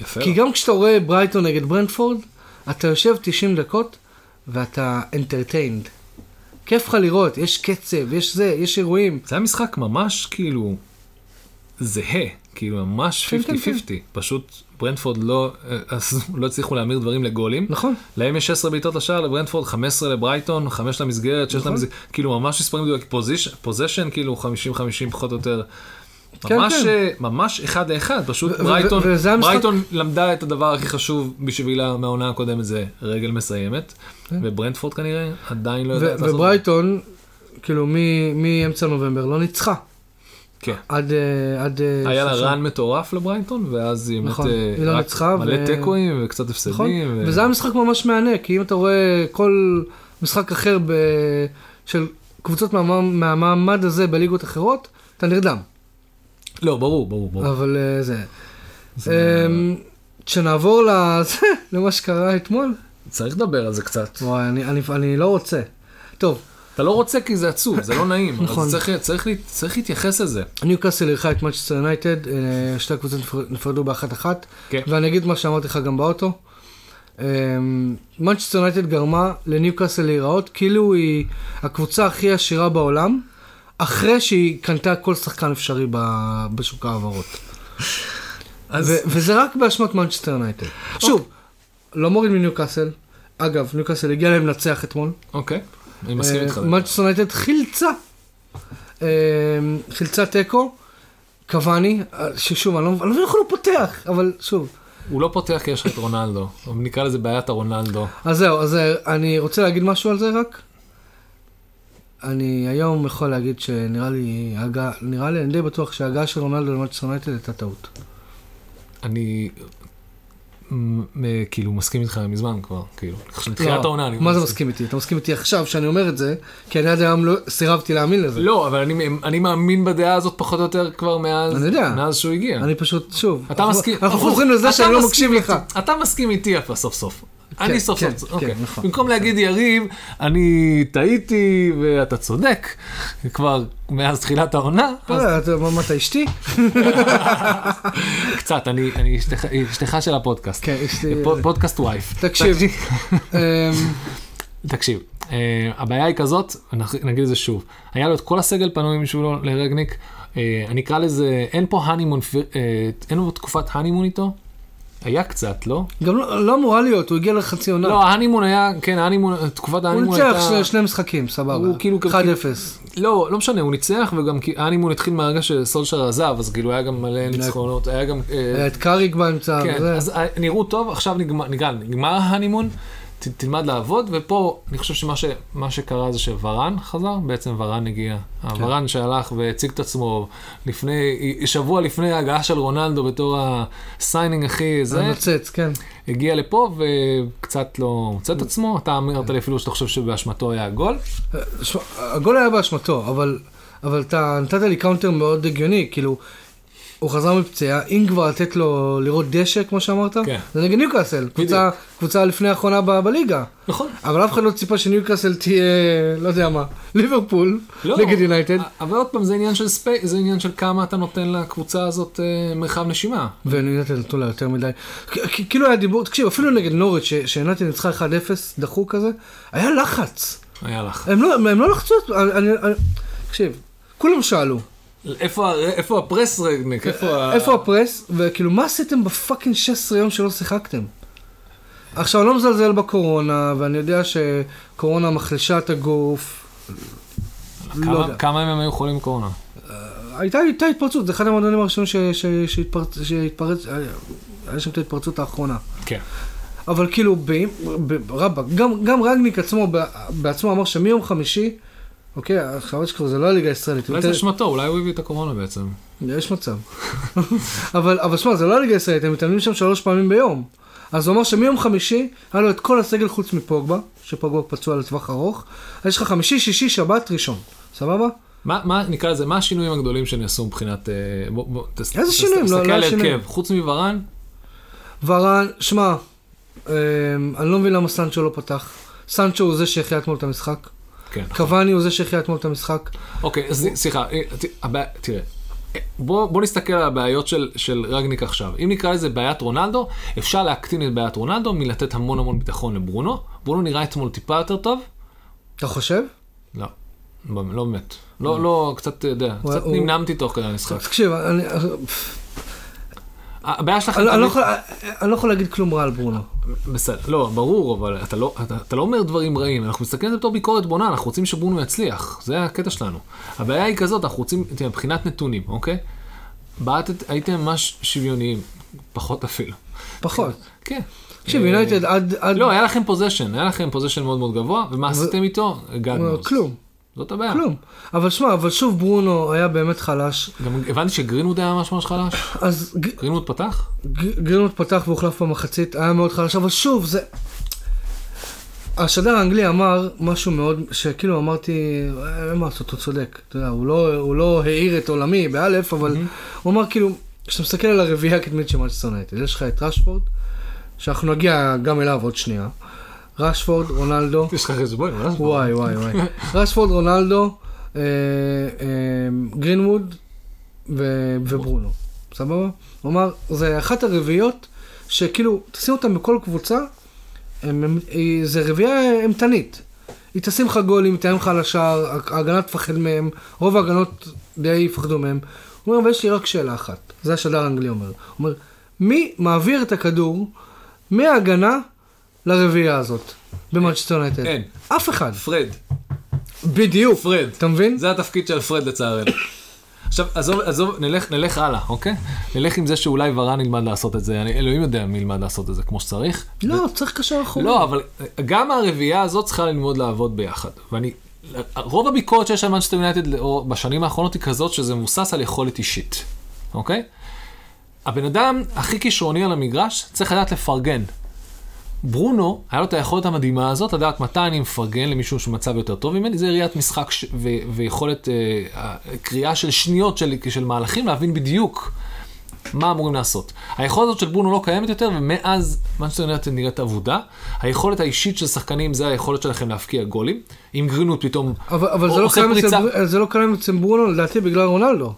Speaker 2: יפה.
Speaker 1: כי גם כשאתה רואה ברייטון נגד ברנדפורד, אתה יושב 90 דקות ואתה entertained. כיף לך לראות, יש קצב, יש זה, יש אירועים.
Speaker 2: זה היה משחק ממש כאילו זהה, כאילו ממש 50-50.
Speaker 1: כן, כן, כן.
Speaker 2: פשוט ברנדפורד לא, אה, אז לא הצליחו להמיר דברים לגולים.
Speaker 1: נכון.
Speaker 2: להם יש 16 בעיטות לשער, לברנדפורד 15 לברייטון, 5 למסגרת, 6
Speaker 1: נכון.
Speaker 2: למסגרת, כאילו ממש מספרים מדויק, possession כאילו 50-50 פחות או יותר.
Speaker 1: כן,
Speaker 2: ממש,
Speaker 1: כן.
Speaker 2: אה, ממש אחד לאחד, פשוט ברייטון, ברייטון למדה את הדבר הכי חשוב בשבילה מהעונה הקודמת, זה רגל מסיימת,
Speaker 1: כן.
Speaker 2: וברנטפורד כנראה עדיין לא יודעת לעשות.
Speaker 1: וברייטון, כאילו מאמצע נובמבר לא ניצחה.
Speaker 2: כן.
Speaker 1: עד... אה, עד אה,
Speaker 2: היה לה run מטורף לברייטון, ואז היא באמת
Speaker 1: נכון,
Speaker 2: אה,
Speaker 1: היא לא ניצחה,
Speaker 2: מלא
Speaker 1: ו-
Speaker 2: תיקואים וקצת הפסדים.
Speaker 1: נכון,
Speaker 2: ו-
Speaker 1: וזה היה משחק ממש מהנה, כי אם אתה רואה כל משחק אחר ב... של קבוצות מה- מהמעמד הזה בליגות אחרות, אתה נרדם.
Speaker 2: לא, ברור, ברור, ברור.
Speaker 1: אבל זה...
Speaker 2: זה-
Speaker 1: אמ, כשנעבור לזה, למה שקרה אתמול,
Speaker 2: צריך לדבר על זה קצת.
Speaker 1: וואי, אני, אני, אני לא רוצה. טוב,
Speaker 2: אתה לא רוצה כי זה עצוב, זה לא נעים, אבל
Speaker 1: נכון.
Speaker 2: צריך- צריך לה- צריך להתייחס לזה.
Speaker 1: ניוקאסל אירחה את מנצ'סטר יונייטד, אה, שתי הקבוצות נפר- נפרדו באחת אחת,
Speaker 2: כן.
Speaker 1: ואני אגיד מה שאמרתי לך גם באוטו. מנצ'סטר יונייטד גרמה לניוקאסל להיראות כאילו היא הקבוצה הכי עשירה בעולם, אחרי שהיא קנתה כל שחקן אפשרי בשוק ההעברות.
Speaker 2: אז
Speaker 1: וזה רק באשמת מנצ'סטר יונייטד. שוב, לא מוריד מניוקאסל. אגב, ניוקאסל הגיע להם לנצח אתמול.
Speaker 2: אוקיי, אני מסכים איתך.
Speaker 1: מנצ'סטר יונייטד חילצה. אה, חילצה תיקו. קוואני, אה, ששוב, אני לא אני לא מבין איך הוא לא פותח, אבל שוב.
Speaker 2: הוא לא פותח כי יש לך את רונלדו, נקרא לזה בעיית הרונלדו.
Speaker 1: אז זהו, אז אה, אני רוצה להגיד משהו על זה רק. אני היום יכול להגיד שנראה לי, נראה לי, אני די בטוח שההגעה של רונלדו למנצ'סטר יונייטד הייתה טעות.
Speaker 2: אני כאילו מסכים איתך מזמן כבר, כאילו, מתחילת
Speaker 1: לא,
Speaker 2: העונה. אני
Speaker 1: מה זה מסכים איתי? אתה מסכים איתי עכשיו שאני אומר את זה, כי אני עד היום לא סירבתי להאמין לזה.
Speaker 2: לא, אבל אני, מאמין בדעה הזאת פחות או יותר כבר מאז,
Speaker 1: אני יודע.
Speaker 2: מאז שהוא הגיע.
Speaker 1: אני פשוט, שוב, אנחנו- חוזרים לזה שאני לא מקשיב לך.
Speaker 2: אתה מסכים איתי אף סוף סוף. אני סוף
Speaker 1: כן,
Speaker 2: סוף,
Speaker 1: כן,
Speaker 2: אוקיי.
Speaker 1: נכון.
Speaker 2: במקום להגיד יריב, אני טעיתי ואתה צודק, כבר מאז תחילת העונה,
Speaker 1: יודע, אתה- אתה אשתי?
Speaker 2: קצת, אני אשתך- של הפודקאסט.
Speaker 1: כן, אשתי.
Speaker 2: פוד- פודקאסט וייף.
Speaker 1: תקשיב. אמ,
Speaker 2: תקשיב, אה, הבעיה היא כזאת, נגיד את זה שוב, היה לו את כל הסגל פנוי בשבילו לרגניק, אה, אני אקרא לזה, אין פה הנימון, אה, אין לו תקופת הנימון איתו, היה קצת, לא?
Speaker 1: גם לא לא אמורה להיות, הוא הגיע לחצי עונה.
Speaker 2: לא, ההנימון היה, כן, ההנימון, תקופת
Speaker 1: הוא
Speaker 2: ההנימון
Speaker 1: ניצח
Speaker 2: הייתה...
Speaker 1: שני- שני משחקים, סבבה.
Speaker 2: הוא כאילו גם-
Speaker 1: 1-0.
Speaker 2: לא, לא משנה, הוא ניצח, וגם כי ההנימון התחיל מהרגע שסולשר עזב, אז כאילו היה גם מלא ניצחונות, היה גם... אה,
Speaker 1: היה את קאריק באמצע.
Speaker 2: כן. אז אה, נראו טוב, עכשיו נגמר, נגמר, נגמר ההנימון, ת, תלמד לעבוד, ופה אני חושב שמה ש, שקרה זה שוורן חזר, בעצם וורן הגיע.
Speaker 1: כן.
Speaker 2: הוואראן שהלך והציג את עצמו לפני, שבוע לפני ההגעה של רונלדו בתור ה signing הכי זה,
Speaker 1: הנוצץ, כן.
Speaker 2: הגיע לפה וקצת לא מוצא את עצמו, אתה אמרת לי אפילו שאתה חושב שבאשמתו היה הגול.
Speaker 1: שמע, הגול היה באשמתו, אבל, אבל אתה נתת לי counter מאוד הגיוני, כאילו, הוא חזר מפציעה, אם כבר לתת לו לראות דשא, כמו שאמרת,
Speaker 2: כן.
Speaker 1: זה נגד ניוקאסל, קבוצה, קבוצה לפני האחרונה ב- בליגה.
Speaker 2: נכון.
Speaker 1: אבל אף אחד לא ציפה שניוקאסל תהיה, לא יודע מה, ליברפול,
Speaker 2: לא,
Speaker 1: נגד יונייטד.
Speaker 2: אבל עוד פעם, זה עניין של ספי... זה עניין של כמה אתה נותן לקבוצה הזאת אה, מרחב נשימה.
Speaker 1: ויונייטד נתנו לה יותר מדי. כ- כאילו היה דיבור, תקשיב, אפילו נגד נוריץ' ש- שיונייטד ניצחה 1-0, דחוק כזה, היה לחץ.
Speaker 2: היה לך.
Speaker 1: הם לא, הם לא לחצו, אני- אני- אני- תקשיב, כולם שאלו,
Speaker 2: איפה, ה press רגניק? איפה, ה-
Speaker 1: ה press, וכאילו, מה עשיתם ב fucking 16 יום שלא שיחקתם? עכשיו, אני לא מזלזל בקורונה, ואני יודע שקורונה מחלישה את הגוף. לא
Speaker 2: כמה,
Speaker 1: יודע.
Speaker 2: כמה הם היו חולים בקורונה?
Speaker 1: הייתה, הייתה התפרצות, זה אחד המועדונים הראשונים שהתפרץ, שהתפרץ, היה- שם את ההתפרצות האחרונה.
Speaker 2: כן.
Speaker 1: אבל כאילו, רבאק, גם, גם רגניק עצמו, ב- בעצמו אמר שמיום חמישי, אוקיי, עכשיו אשכרה זה לא הליגה הישראלית.
Speaker 2: אולי זה אשמתו, אולי הוא הביא את הקורונה בעצם.
Speaker 1: יש מצב. אבל, שמע, זה לא הליגה הישראלית, הם מתאמנים שם שלוש פעמים ביום. אז הוא אמר שמיום חמישי, היה לו את כל הסגל חוץ מפוגבה, שפוגבה פצוע לטווח ארוך, יש לך חמישי, שישי, שבת, ראשון. סבבה?
Speaker 2: מה, מה, נקרא לזה, מה השינויים הגדולים שנעשו מבחינת... אה, בוא, בוא,
Speaker 1: איזה שינויים? לא- לא
Speaker 2: על
Speaker 1: היה שינויים.
Speaker 2: הרכב, חוץ מוורן,
Speaker 1: ורן, שמע, אמ, אני לא מבין למה סנצ'ו לא פתח. סנצ'ו הוא זה שהחיה אתמול את המשחק.
Speaker 2: כן.
Speaker 1: קוואני הוא זה שהחיה אתמול את המשחק.
Speaker 2: אוקיי, אז סליחה, אה, תראה. אה, בוא, בוא נסתכל על הבעיות של, של רגניק עכשיו. אם נקרא לזה בעיית רונלדו, אפשר להקטין את בעיית רונלדו מלתת המון המון ביטחון לברונו. ברונו נראה אתמול טיפה יותר טוב?
Speaker 1: אתה חושב?
Speaker 2: לא. לא לא באמת. לא, לא, קצת, אתה יודע, קצת נמנמתי תוך כדי המשחק.
Speaker 1: תקשיב, אני
Speaker 2: הבעיה שלכם...
Speaker 1: אני- לא
Speaker 2: תמיד-
Speaker 1: יכול- אני לא יכול להגיד כלום רע על ברונו.
Speaker 2: בסדר, לא, ברור, אבל אתה לא, אתה, אתה לא אומר דברים רעים, אנחנו מסתכלים על זה בתור ביקורת בונה, אנחנו רוצים שברונו יצליח, זה הקטע שלנו. הבעיה היא כזאת, אנחנו רוצים, תראה, מבחינת נתונים, אוקיי? בעטת, הייתם ממש שוויוניים, פחות אפילו.
Speaker 1: פחות.
Speaker 2: כן.
Speaker 1: תקשיב,
Speaker 2: אה,
Speaker 1: יונייטד עד... עד-
Speaker 2: לא, היה לכם possession, היה לכם possession מאוד מאוד גבוה, ומה עשיתם איתו? הגענו.
Speaker 1: כלום.
Speaker 2: זאת הבעיה.
Speaker 1: כלום. אבל שמע, אבל שוב ברונו היה באמת חלש.
Speaker 2: גם הבנתי שגרינווד היה ממש ממש חלש.
Speaker 1: אז
Speaker 2: גרינווד פתח?
Speaker 1: גרינווד פתח והוחלף במחצית, היה מאוד חלש, אבל שוב, זה... השדר האנגלי אמר משהו מאוד, שכאילו אמרתי, "אה, אין מה לעשות, הוא צודק. אתה יודע, הוא לא, הוא לא העיר את עולמי באלף, אבל הוא אמר כאילו, כשאתה מסתכל על הרביעייה הקדמית של מנצ'סטר יש לך את רשפורד, שאנחנו נגיע גם אליו עוד שנייה. רשפורד, רונלדו,
Speaker 2: יש לך חשבון, מה זה?
Speaker 1: וואי וואי וואי. רשפורד, רונלדו, אה, אה, גרינווד וברונו. סבבה? הוא אמר, זה אחת הרביעיות שכאילו, תשים אותם בכל קבוצה, זה רביעייה אימתנית. היא תשים לך גולים, היא תאיים לך על השער, ההגנה תפחד מהם, רוב ההגנות די יפחדו מהם. הוא אומר, אבל יש לי רק שאלה אחת, זה השדר האנגלי אומר. הוא אומר, מי מעביר את הכדור מההגנה לרביעייה הזאת במנצ'סטר יונייטד?
Speaker 2: אין.
Speaker 1: אף אחד.
Speaker 2: פרד.
Speaker 1: בדיוק.
Speaker 2: פרד.
Speaker 1: אתה מבין?
Speaker 2: זה התפקיד של פרד לצערנו. עכשיו, עזוב, עזוב, נלך, נלך הלאה, אוקיי? נלך עם זה שאולי ורן ילמד לעשות את זה, אני, אלוהים יודע מי ילמד לעשות את זה כמו שצריך.
Speaker 1: לא, צריך קשר אחורי.
Speaker 2: לא, אבל גם הרביעייה הזאת צריכה ללמוד לעבוד ביחד. ואני, רוב הביקורת שיש על מנצ'סטר יונייטד בשנים האחרונות היא כזאת שזה מבוסס על יכולת אישית, אוקיי? הבן אדם הכי כישרוני על המגרש צריך לדעת לפרגן. ברונו, היה לו את היכולת המדהימה הזאת, לדעת מתי אני מפרגן למישהו שמצב יותר טוב ממני, זה ראיית משחק ש... ו... ויכולת אה, קריאה של שניות של... של מהלכים, להבין בדיוק מה אמורים לעשות. היכולת הזאת של ברונו לא קיימת יותר, ומאז מנצ'סטר יונייטד נראית אבודה. היכולת האישית של שחקנים זה היכולת שלכם להבקיע גולים. אם גרינות פתאום
Speaker 1: אבל, אבל זה, לא
Speaker 2: פריצה-
Speaker 1: אצל, זה לא קיים אצל ברונו, לדעתי, בגלל רונלדו.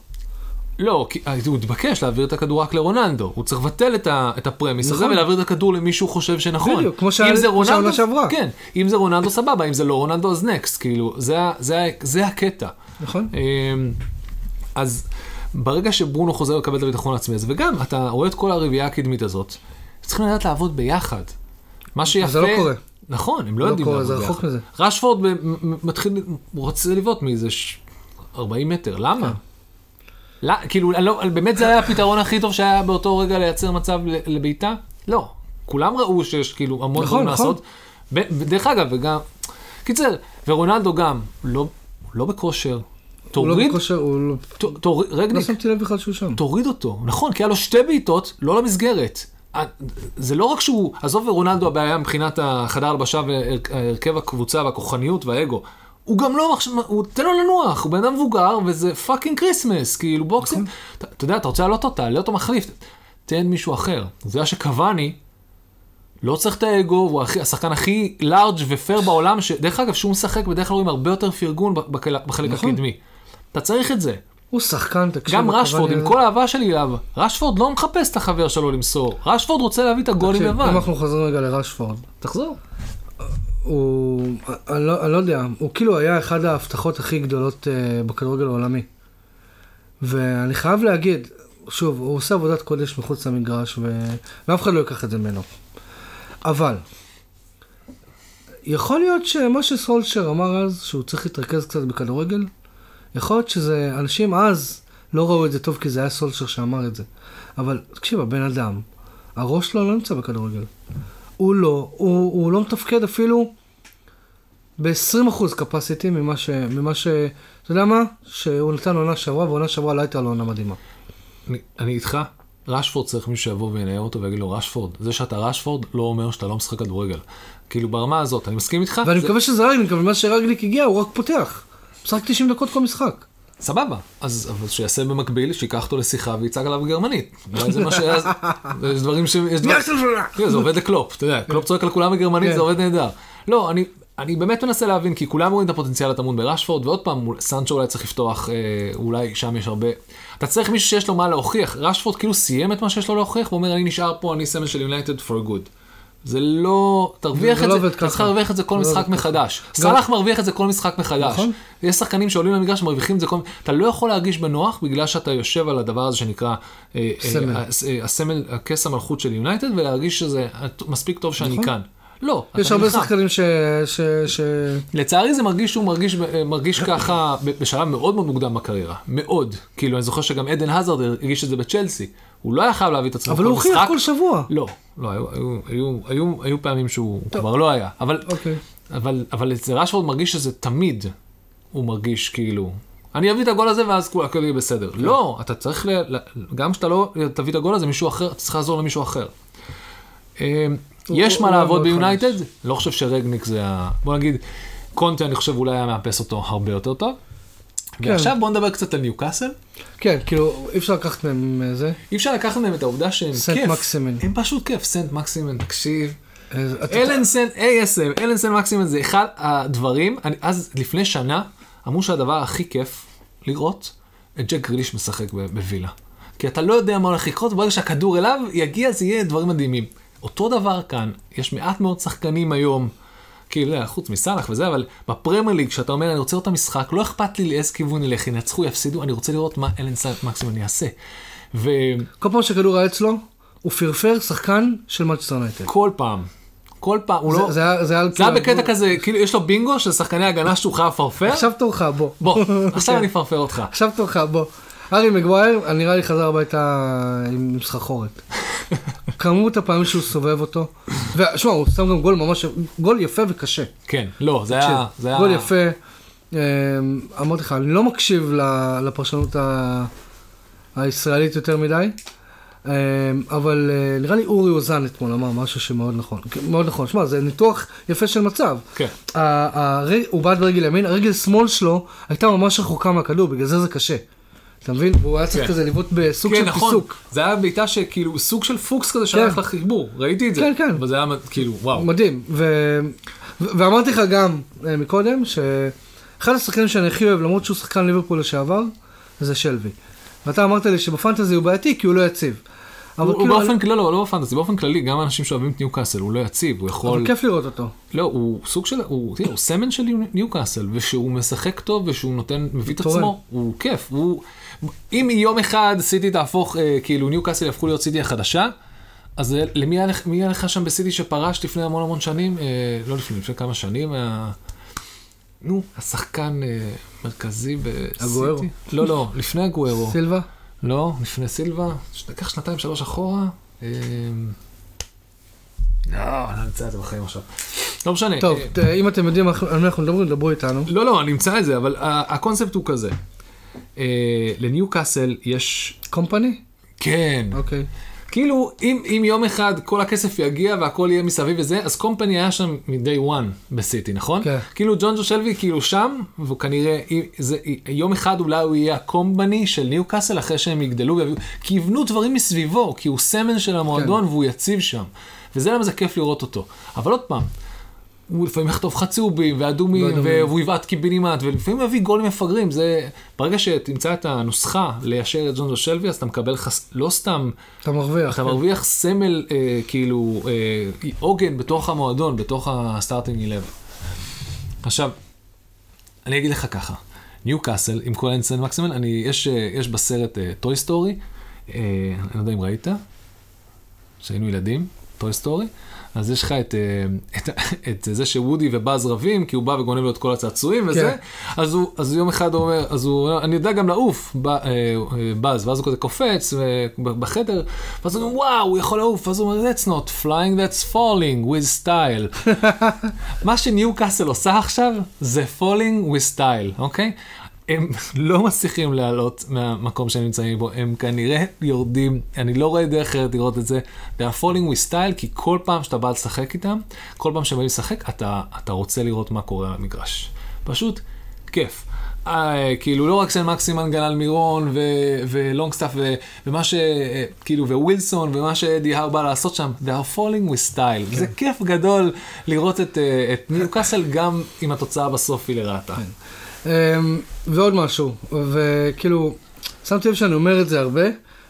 Speaker 2: לא, כי אה, הוא התבקש להעביר את הכדור רק לרונלדו. הוא צריך לבטל את, ה, את הפרמיס הזה
Speaker 1: נכון.
Speaker 2: ולהעביר את הכדור למי שהוא חושב שנכון.
Speaker 1: בדיוק, כמו
Speaker 2: זה רונלדו,
Speaker 1: שעברה.
Speaker 2: כן. אם זה רונלדו סבבה, אם זה לא רונלדו אז נקסט. כאילו, זה, זה, ה- זה הקטע.
Speaker 1: נכון?
Speaker 2: אמ, אז ברגע שברונו חוזר לקבל את הביטחון העצמי הזה, וגם אתה רואה את כל הרביעייה הקדמית הזאת, צריכים לדעת לעבוד ביחד. מה שיפה...
Speaker 1: זה לא קורה.
Speaker 2: נכון, הם לא
Speaker 1: לא
Speaker 2: יודעים לעבוד
Speaker 1: זה רחוק
Speaker 2: ביחד.
Speaker 1: מזה.
Speaker 2: רשפורד מתחיל, רוצה לבעוט מאיזה ש- 40 מטר, למה?
Speaker 1: כן.
Speaker 2: לא, כאילו, לא, באמת זה היה הפתרון הכי טוב שהיה באותו רגע לייצר מצב ל- לבעיטה? לא. כולם ראו שיש כאילו המון
Speaker 1: נכון,
Speaker 2: דברים
Speaker 1: נכון.
Speaker 2: לעשות. ב- דרך אגב, וגם, קיצר, ורונלדו גם, לא, לא בכושר.
Speaker 1: הוא לא
Speaker 2: תוריד,
Speaker 1: בכושר, הוא לא...
Speaker 2: ת- תוריד,
Speaker 1: לא
Speaker 2: רגניק,
Speaker 1: שמתי לב בכלל שהוא שם.
Speaker 2: תוריד אותו. נכון, כי היה לו שתי בעיטות, לא למסגרת. זה לא רק שהוא, עזוב ורונלדו הבעיה מבחינת החדר הלבשה והרכב הקבוצה והכוחניות והאגו. הוא גם לא, עכשיו- הוא תן לו לנוח, הוא בן אדם מבוגר וזה fucking Christmas, כאילו Boxing. אתה אתה יודע, אתה רוצה להעלות אותה, תעלה אותו מחליף, תן מישהו אחר. זה היה שקוואני, לא צריך את האגו, הוא הכי- השחקן הכי לארג' ופייר בעולם, שדרך אגב, שהוא משחק, בדרך כלל רואים הרבה יותר פרגון בחלק
Speaker 1: נכון.
Speaker 2: הקדמי. אתה צריך את זה.
Speaker 1: הוא שחקן, תקשיב.
Speaker 2: גם רשפורד, עם כל האהבה שלי אליו, רשפורד לא מחפש את החבר שלו למסור. רשפורד רוצה להביא את הגולים לבד.
Speaker 1: אם אנחנו חוזרים רגע לרשפורד,
Speaker 2: תחזור.
Speaker 1: הוא, אני לא, אני לא יודע, הוא כאילו היה אחד ההבטחות הכי גדולות uh, בכדורגל העולמי. ואני חייב להגיד, שוב, הוא עושה עבודת קודש מחוץ למגרש, ו... ואף אחד לא ייקח את זה ממנו. אבל, יכול להיות שמה שסולשר אמר אז, שהוא צריך להתרכז קצת בכדורגל, יכול להיות שזה, אנשים אז לא ראו את זה טוב כי זה היה סולשר שאמר את זה. אבל תקשיב, הבן אדם, הראש שלו לא נמצא בכדורגל. הוא לא, הוא, הוא לא מתפקד אפילו ב-20% capacity ממה ש... ממה ש... אתה יודע מה? שהוא נתן עונה שעברה, ועונה שעברה לא הייתה לו עונה מדהימה.
Speaker 2: אני- אני איתך, רשפורד צריך מישהו שיבוא וינער אותו ויגיד לו, רשפורד, זה שאתה רשפורד לא אומר שאתה לא משחק כדורגל. כאילו ברמה הזאת, אני מסכים איתך,
Speaker 1: ואני
Speaker 2: זה-
Speaker 1: מקווה שזה רגליק, אבל מה שרגליק הגיע, הוא רק פותח. משחק 90 דקות כל משחק.
Speaker 2: סבבה, אז אבל שיעשה במקביל, שייקח אותו לשיחה ויצעק עליו בגרמנית. אולי זה מה ש... יש דברים ש... יש דברים... תראה, זה עובד לקלופ, אתה יודע, קלופ צועק על כולם בגרמנית,
Speaker 1: כן.
Speaker 2: זה עובד נהדר. לא, אני, אני באמת מנסה להבין, כי כולם רואים את הפוטנציאל הטמון ברשפורד, ועוד פעם, סנצ'ו אולי צריך לפתוח, אה, אולי שם יש הרבה... אתה צריך מישהו שיש לו מה להוכיח. רשפורד כאילו סיים את מה שיש לו להוכיח, והוא אומר, אני נשאר פה, אני סמל של יונייטד for good. זה לא... תרוויח
Speaker 1: זה
Speaker 2: את
Speaker 1: לא
Speaker 2: זה, אתה צריך. להרוויח את זה כל
Speaker 1: לא
Speaker 2: משחק. מחדש. סאלח מרוויח את זה כל משחק מחדש.
Speaker 1: נכון.
Speaker 2: יש שחקנים שעולים למגרש ומרוויחים את זה כל... אתה לא יכול להרגיש בנוח בגלל שאתה יושב על הדבר הזה שנקרא... אה, אה,
Speaker 1: סמל.
Speaker 2: הס- אה, הסמל, הכס המלכות של יונייטד, ולהרגיש שזה מספיק טוב שאני
Speaker 1: נכון.
Speaker 2: כאן. לא,
Speaker 1: יש
Speaker 2: אתה
Speaker 1: הרבה
Speaker 2: נלחם.
Speaker 1: שחקנים ש... ש... ש...
Speaker 2: לצערי זה מרגיש שהוא מרגיש, אה, מרגיש ככה בשלב מאוד מאוד מוקדם בקריירה. מאוד. כאילו, אני זוכר שגם עדן הזארד הרגיש את זה בצ'לסי. הוא לא היה חייב להביא את עצמו
Speaker 1: אבל הוא הוכיח. כל שבוע.
Speaker 2: לא, לא, היו, היו, היו, היו, היו פעמים שהוא כבר לא היה. אבל,
Speaker 1: אוקיי.
Speaker 2: אבל, אבל אצל רשפורד מרגיש שזה תמיד, הוא מרגיש כאילו, אני אביא את הגול הזה ואז הכל יהיה בסדר.
Speaker 1: כן.
Speaker 2: לא, אתה צריך, ל, ל, גם כשאתה לא תביא את הגול הזה, מישהו אחר, אתה צריך לעזור למישהו אחר. אה, יש מה לעבוד ביונייטד, לא חושב שרגניק זה ה... בוא נגיד, קונטה אני חושב אולי היה מאפס אותו הרבה יותר טוב.
Speaker 1: כן.
Speaker 2: ועכשיו בוא נדבר קצת על ניוקאסל.
Speaker 1: כן, כאילו, אי אפשר לקחת מהם אה, זה.
Speaker 2: אי אפשר לקחת מהם את העובדה שהם
Speaker 1: סנט
Speaker 2: כיף.
Speaker 1: מקסימן.
Speaker 2: הם פשוט כיף, סנט מקסימן, תקשיב.
Speaker 1: אה, אתה-
Speaker 2: אלן סן, ASM, אלן סן מקסימן זה אחד הדברים, אני, אז לפני שנה אמרו שהדבר הכי כיף לראות את ג'ק גריליש משחק בווילה. כי אתה לא יודע מה הולך לקרות, וברגע שהכדור אליו יגיע זה יהיה דברים מדהימים. אותו דבר כאן, יש מעט מאוד שחקנים היום, כאילו, לא, חוץ מסאלח וזה, אבל בפרמייר ליג, כשאתה אומר, אני רוצה לראות את המשחק, לא אכפת לי לאיזה כיוון ילך, ינצחו, יפסידו, אני רוצה לראות מה אלן סן מקסימן יעשה. וכל
Speaker 1: כל פעם שכדור היה אצלו, הוא פרפר שחקן של מנצ'סטר יונייטד.
Speaker 2: פעם, כל פעם, הוא
Speaker 1: זה-
Speaker 2: לא...
Speaker 1: זה היה- זה היה...
Speaker 2: זה היה
Speaker 1: כאילו-
Speaker 2: בקטע כזה, כאילו יש לו בינגו של שחקני הגנה שהוא חייב לפרפר.
Speaker 1: עכשיו תורך, בוא.
Speaker 2: בוא, עכשיו. אני אפרפר אותך.
Speaker 1: עכשיו תורך, בוא. ארי מגווייר, נראה לי חזר הביתה עם סחרחורת. כמות הפעמים שהוא סובב אותו. ושמע, הוא שם גם גול ממש, גול יפה וקשה.
Speaker 2: כן, לא, זה היה... זה היה...
Speaker 1: גול יפה. אמ, אמרתי לך, אני לא מקשיב לפרשנות ה- הישראלית יותר מדי, אמ, אבל אה, נראה לי אורי אוזן אתמול אמר משהו שמאוד נכון. מאוד נכון. שמע, זה ניתוח יפה של מצב.
Speaker 2: כן.
Speaker 1: ה- הרגל- הוא בעט ברגל ימין, הרגל שמאל שלו הייתה ממש רחוקה מהכדור, בגלל זה זה קשה. אתה מבין? והוא היה צריך
Speaker 2: כן.
Speaker 1: כזה לבעוט בסוג
Speaker 2: כן,
Speaker 1: של
Speaker 2: נכון.
Speaker 1: פיסוק.
Speaker 2: זה היה בעיטה שכאילו סוג של פוקס כזה שהלך
Speaker 1: כן.
Speaker 2: לחיבור, ראיתי את זה.
Speaker 1: כן, כן.
Speaker 2: אבל זה היה כאילו, וואו.
Speaker 1: מדהים. ואמרתי לך גם אה, מקודם, שאחד השחקנים שאני הכי אוהב, למרות שהוא שחקן ליברפול לשעבר, זה שלוי. ואתה אמרת לי שבפנטזי הוא בעייתי כי הוא לא יציב. אבל
Speaker 2: הוא הוא
Speaker 1: כאילו,
Speaker 2: באופן כללי, לא, לא בפנטסי, באופן כללי, גם אנשים שאוהבים את ניוקאסל, הוא לא יציב, הוא יכול...
Speaker 1: אבל כיף לראות אותו.
Speaker 2: לא, הוא סוג של, הוא, תראה, הוא סמל של ניוקאסל, ושהוא משחק טוב, ושהוא נותן, מביא את. עצמו, הוא כיף, הוא... אם יום אחד סיטי תהפוך, אה, כאילו ניוקאסל יהפכו להיות סיטי החדשה, אז אה, למי היה לך- מי היה לך שם בסיטי שפרש לפני המון המון שנים? אה, לא לפני, לפני כמה שנים. היה... נו, השחקן אה, מרכזי בסיטי.
Speaker 1: אגוארו.
Speaker 2: לא, לא, לפני אגוארו.
Speaker 1: סילבה?
Speaker 2: לא, לפני סילבה. לקח שנתיים, שלוש אחורה. אה, לא, אני לא נמצא את זה בחיים עכשיו. לא משנה.
Speaker 1: טוב,
Speaker 2: אה,
Speaker 1: אם אתם יודעים על מי אנחנו מדברים, דברו איתנו.
Speaker 2: לא, לא, אני אמצא את זה, אבל הקונספט הוא כזה. אה, לניו קאסל יש...
Speaker 1: קומפני?
Speaker 2: כן.
Speaker 1: אוקיי.
Speaker 2: כאילו, אם, אם יום אחד כל הכסף יגיע והכל יהיה מסביב וזה, אז קומפני היה שם מ-day one בסיטי, נכון?
Speaker 1: כן.
Speaker 2: כאילו ג'ון ג'ו שלוי כאילו שם, והוא כנראה, זה, יום אחד אולי הוא יהיה הקומפני של ניו קאסל אחרי שהם יגדלו ויביאו, כי יבנו דברים מסביבו, כי הוא סמל של המועדון
Speaker 1: כן.
Speaker 2: והוא יציב שם. וזה למה זה כיף לראות אותו. אבל עוד פעם, הוא לפעמים יחטוף צהובים ואדומים,
Speaker 1: ואדומים.
Speaker 2: והוא יבעט קיבינימט, ולפעמים הוא יביא גולים מפגרים. זה, ברגע שתמצא את הנוסחה ליישר את ג'ונג'ו שלווי, אז אתה מקבל חס... לא סתם
Speaker 1: אתה מרוויח.
Speaker 2: אתה
Speaker 1: כן.
Speaker 2: מרוויח סמל, אה, כאילו, אה, עוגן בתוך המועדון, בתוך ה starting 11. עכשיו, אני אגיד לך ככה, ניו קאסל עם כל האלן סן מקסימן, אני, יש, אה, יש בסרט Toy Story, אני לא יודע אם ראית, כשהיינו ילדים, Toy Story, אז יש לך את, אה, את, את זה שוודי ובאז רבים, כי הוא בא וגונב לו את כל הצעצועים וזה,
Speaker 1: כן.
Speaker 2: אז, הוא, אז יום אחד הוא אומר, אז הוא, אני יודע גם לעוף, אה, באז, ואז הוא כזה קופץ אה, בחדר, ואז הוא אומר, וואו, הוא יכול לעוף, ואז הוא אומר, that's not flying, that's falling with style. מה שניו קאסל עושה עכשיו, זה falling with style, אוקיי? הם לא מצליחים לעלות מהמקום שהם נמצאים בו, הם כנראה יורדים, אני לא רואה דרך אחרת לראות את זה, they are falling with style, כי כל פעם שאתה בא לשחק איתם, כל פעם שהם באים לשחק, אתה, אתה רוצה לראות מה קורה על המגרש. פשוט כיף. אה, כאילו לא רק סן מקסימן גם אלמירון ו- ולונגסטאפ ו- ומה ש... אה, כאילו וווילסון ומה שאדי האו בא לעשות שם, they are falling with style. זה כיף גדול לראות את, אה, את ניו קאסל גם אם התוצאה בסוף היא לרעתה.
Speaker 1: אמ, ועוד משהו, וכאילו, שמתי לב שאני אומר את זה הרבה,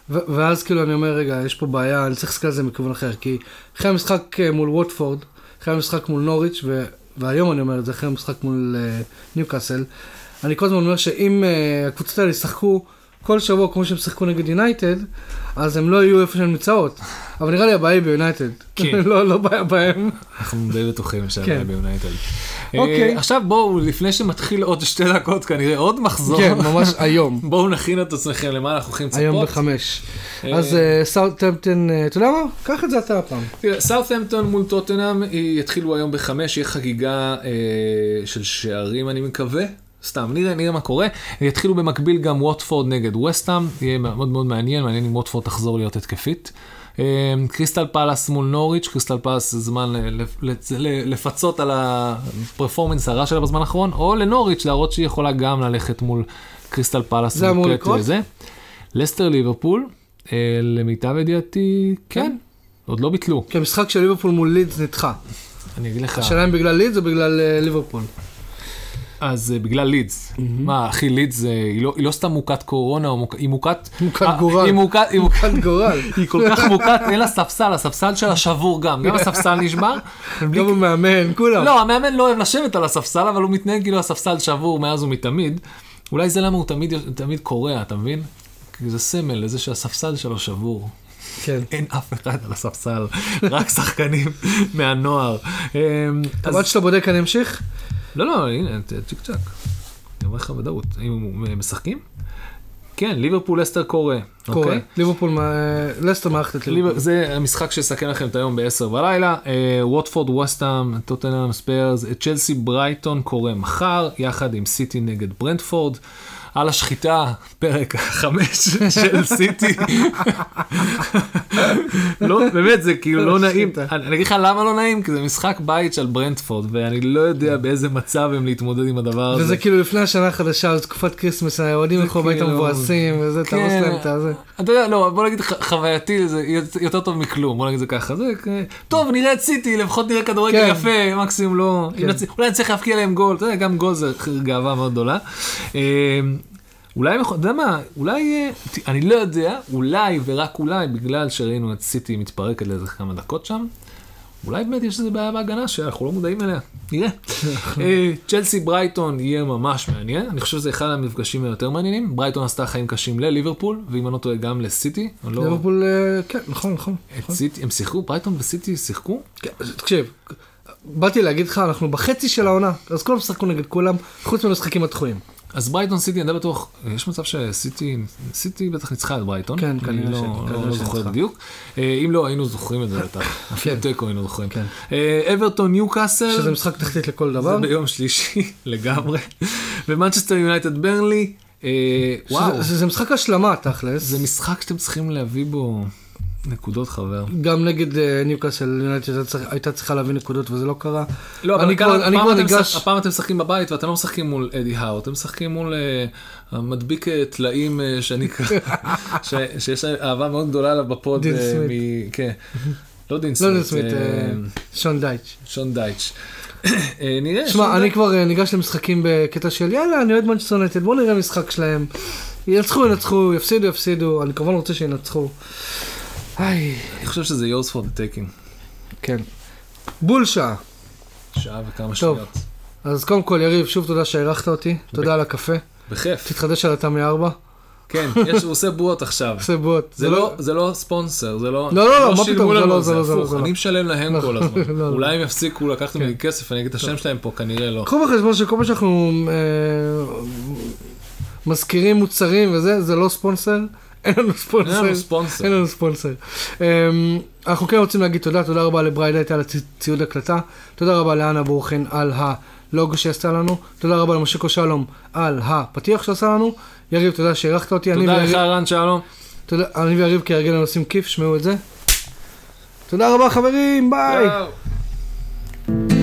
Speaker 1: ואז כאילו אני אומר, רגע, יש פה בעיה, אני צריך להסתכל על זה מכיוון אחר, כי אחרי המשחק אה, מול ווטפורד, אחרי המשחק מול נוריץ', ו- והיום אני אומר את זה, אחרי המשחק מול אה, ניוקאסל, אני כל הזמן אומר שאם אה, הקבוצות האלה ישחקו כל שבוע כמו שהם שיחקו נגד יונייטד, אז הם לא יהיו איפה שהן נמצאות. אבל נראה לי הבעיה היא ביונייטד.
Speaker 2: כן.
Speaker 1: לא, לא בעיה בהם.
Speaker 2: אנחנו די בטוחים שהבעיה
Speaker 1: כן.
Speaker 2: ביונייטד.
Speaker 1: אוקיי.
Speaker 2: אה, עכשיו בואו, לפני שמתחיל עוד שתי דקות, כנראה עוד מחזור,
Speaker 1: כן, ממש היום.
Speaker 2: בואו נכין את עצמכם למה אנחנו הולכים לצפות.
Speaker 1: היום בחמש.
Speaker 2: אה,
Speaker 1: אז סאוטהמפטון, אתה יודע מה? קח את זה אתה הפעם.
Speaker 2: תראה, סאות'המפטון מול טוטנאם יתחילו היום בחמש, יהיה חגיגה אה, של שערים אני מקווה. סתם, נראה, נראה מה קורה. יתחילו במקביל גם ווטפורד נגד ווסטהאם, יהיה מאוד מאוד מעניין, מעניין אם ווטפורד תחזור להיות התקפית. אה, קריסטל פלאס מול נוריץ', קריסטל פלאס זה זמן לפצות על ה performance הרע שלה בזמן האחרון, או לנוריץ' להראות שהיא יכולה גם ללכת מול קריסטל פלאס.
Speaker 1: זה אמור לקרות?
Speaker 2: לסטר ליברפול, אה, למיטב ידיעתי, כן, עוד לא ביטלו.
Speaker 1: כי המשחק של ליברפול מול לידס נדחה.
Speaker 2: אני אגיד לך,
Speaker 1: השאלה אם בגלל לידס או בגלל אה, ליברפול.
Speaker 2: אז אה, בגלל לידס. מה, אחי, לידס, אה, היא לא- היא לא סתם מוכת קורונה, מוכ- היא מוכת...
Speaker 1: מוכת
Speaker 2: אה,
Speaker 1: גורל.
Speaker 2: היא מוכת,
Speaker 1: גורל.
Speaker 2: היא כל כך מוכת, אין לה ספסל, הספסל שלה שבור גם, גם הספסל נשבר.
Speaker 1: גם המאמן, כולם.
Speaker 2: לא, המאמן לא אוהב לשבת על הספסל, אבל הוא מתנהג כאילו הספסל שבור מאז ומתמיד. אולי זה למה הוא תמיד, קורע, אתה מבין? כי זה סמל לזה שהספסל שלו שבור.
Speaker 1: כן.
Speaker 2: אין אף אחד על הספסל, רק שחקנים מהנוער. אמ,
Speaker 1: עד שאתה בודק אני אמשיך?
Speaker 2: לא, לא, הנה, צ'יק צ'אק. אני אומר לך בוודאות. אם הם משחקים? כן, ליברפול לסטר קורה.
Speaker 1: קורה.
Speaker 2: אוקיי?
Speaker 1: ליברפול, לסטר מארחת את ליברפול.
Speaker 2: ליבר- זה המשחק שיסכן לכם את היום ב-10 בלילה. אה, ווטפורד, ווסטהאם, טוטנאם, ספרס, צ'לסי ברייטון קורה מחר, יחד עם סיטי נגד ברנטפורד. על השחיטה, פרק חמש של סיטי. לא, באמת, זה כאילו לא נעים. אני אגיד לך למה לא נעים, כי זה משחק בית של ברנטפורד, ואני לא יודע באיזה מצב הם להתמודד עם הדבר הזה.
Speaker 1: וזה כאילו לפני השנה החדשה, תקופת Christmas, האוהדים ילכו הביתה
Speaker 2: כאילו-
Speaker 1: מבואסים, וזה, אתה
Speaker 2: כן.
Speaker 1: הורס להם את הזה.
Speaker 2: אתה יודע, לא, בוא נגיד חווייתי זה יותר טוב מכלום, בוא נגיד זה ככה. זה טוב, נראה את סיטי, לפחות נראה כדורגל
Speaker 1: כן.
Speaker 2: יפה, מקסימום לא.
Speaker 1: כן.
Speaker 2: אולי נצליח להבקיע להם גול, אתה יודע, גם גול זה גאווה מאוד גדולה. אולי, אתה יודע מה, אולי, אה, אני לא יודע, אולי ורק אולי, בגלל שראינו את סיטי מתפרקת לאיזה כמה דקות שם, אולי באמת יש איזה בעיה בהגנה שאנחנו לא מודעים אליה, נראה. אה, צ'לסי ברייטון יהיה ממש מעניין, אני חושב שזה אחד המפגשים היותר מעניינים. ברייטון עשתה חיים קשים לליברפול, ואם אני לא טועה גם לסיטי. לא-
Speaker 1: ליברפול, אה, כן, נכון, נכון. נכון.
Speaker 2: הם שיחקו, ברייטון וסיטי שיחקו?
Speaker 1: כן, תקשיב, באתי להגיד לך, אנחנו בחצי של העונה, אז כולם שחקו נגד כולם, חוץ מהמשחקים הדחויים.
Speaker 2: אז ברייטון סיטי, אני די בטוח, יש מצב שסיטי, סיטי בטח ניצחה את ברייטון.
Speaker 1: כן, כנראה
Speaker 2: לא-
Speaker 1: ש-
Speaker 2: לא- לא. זוכר בדיוק. אה, אם לא, היינו זוכרים את זה בטח. אפילו
Speaker 1: כן.
Speaker 2: תיקו היינו זוכרים.
Speaker 1: כן.
Speaker 2: אה, אברטון ניו קאסל.
Speaker 1: שזה משחק תחתית לכל
Speaker 2: זה
Speaker 1: דבר.
Speaker 2: ביום שלישי לגמרי. ומנצ'סטר יונייטד ברנלי. אה, וואו,
Speaker 1: שזה- זה משחק השלמה תכלס.
Speaker 2: זה משחק שאתם צריכים להביא בו נקודות חבר.
Speaker 1: גם נגד אה, ניוקאסל יונייטד הייתה צריכה להביא נקודות וזה לא קרה.
Speaker 2: לא, אבל
Speaker 1: אני
Speaker 2: כאן
Speaker 1: כבר- אני
Speaker 2: הפעם
Speaker 1: כבר
Speaker 2: אתם
Speaker 1: ניגש-
Speaker 2: משחק- הפעם אתם משחקים בבית ואתם לא משחקים מול אדי האו, אתם משחקים מול אה, המדביק אה, טלאים אה, שאני שיש אהבה מאוד גדולה עליו ב pod.
Speaker 1: דין
Speaker 2: אה,
Speaker 1: סמית.
Speaker 2: כן. לא דין
Speaker 1: לא
Speaker 2: סמית, אה,
Speaker 1: אה, שון דייץ'.
Speaker 2: שון דייץ'. אה, נראה.
Speaker 1: שמע, אני. כבר אה, ניגש למשחקים בקטע של יאללה, אני אוהד מנצ'סטר יונייטד, בוא נראה משחק שלהם. ינצחו, ינצחו, יפסידו, יפסידו, אני כמובן רוצה שינצחו. היי,
Speaker 2: אני חושב שזה yours for the taking.
Speaker 1: כן. בול שעה.
Speaker 2: שעה וכמה
Speaker 1: טוב.
Speaker 2: שניות.
Speaker 1: אז קודם כל, יריב, שוב תודה שהערכת אותי, תודה על הקפה.
Speaker 2: בכיף.
Speaker 1: תתחדש על התמי 4,
Speaker 2: כן, יש, הוא עושה בועות עכשיו.
Speaker 1: עושה בוט.
Speaker 2: זה לא, זה לא ספונסר, זה לא...
Speaker 1: לא, לא, לא, מה
Speaker 2: שילמו
Speaker 1: פתאום, זה לא, זה לא, זה לא,
Speaker 2: הפוך,
Speaker 1: זה לא.
Speaker 2: אני משלם להם כל
Speaker 1: נכון,
Speaker 2: הזמן.
Speaker 1: לא, לא.
Speaker 2: אולי הם יפסיקו לקחת ממני
Speaker 1: כן.
Speaker 2: כסף, אני אגיד את השם שלהם פה, כנראה לא.
Speaker 1: קחו בחשבון שכל פעם שאנחנו אה, מזכירים מוצרים וזה, זה לא ספונסר. אין לנו
Speaker 2: אין
Speaker 1: ספונסר.
Speaker 2: לנו ספונסר.
Speaker 1: אין לנו ספונסר. אמ, אנחנו כן רוצים להגיד תודה, תודה רבה לבריידייט על הציוד הקלטה, תודה רבה לאנה בורחן על הלוגו שעשתה לנו, תודה רבה למושיקו שלום על הפתיח שעשה לנו, יריב תודה שהערכת אותי,
Speaker 2: תודה לך רן שלום.
Speaker 1: תודה- אני ויריב כהרגלנו עושים כיף, שמעו את זה. תודה רבה חברים, ביי.
Speaker 2: יאו.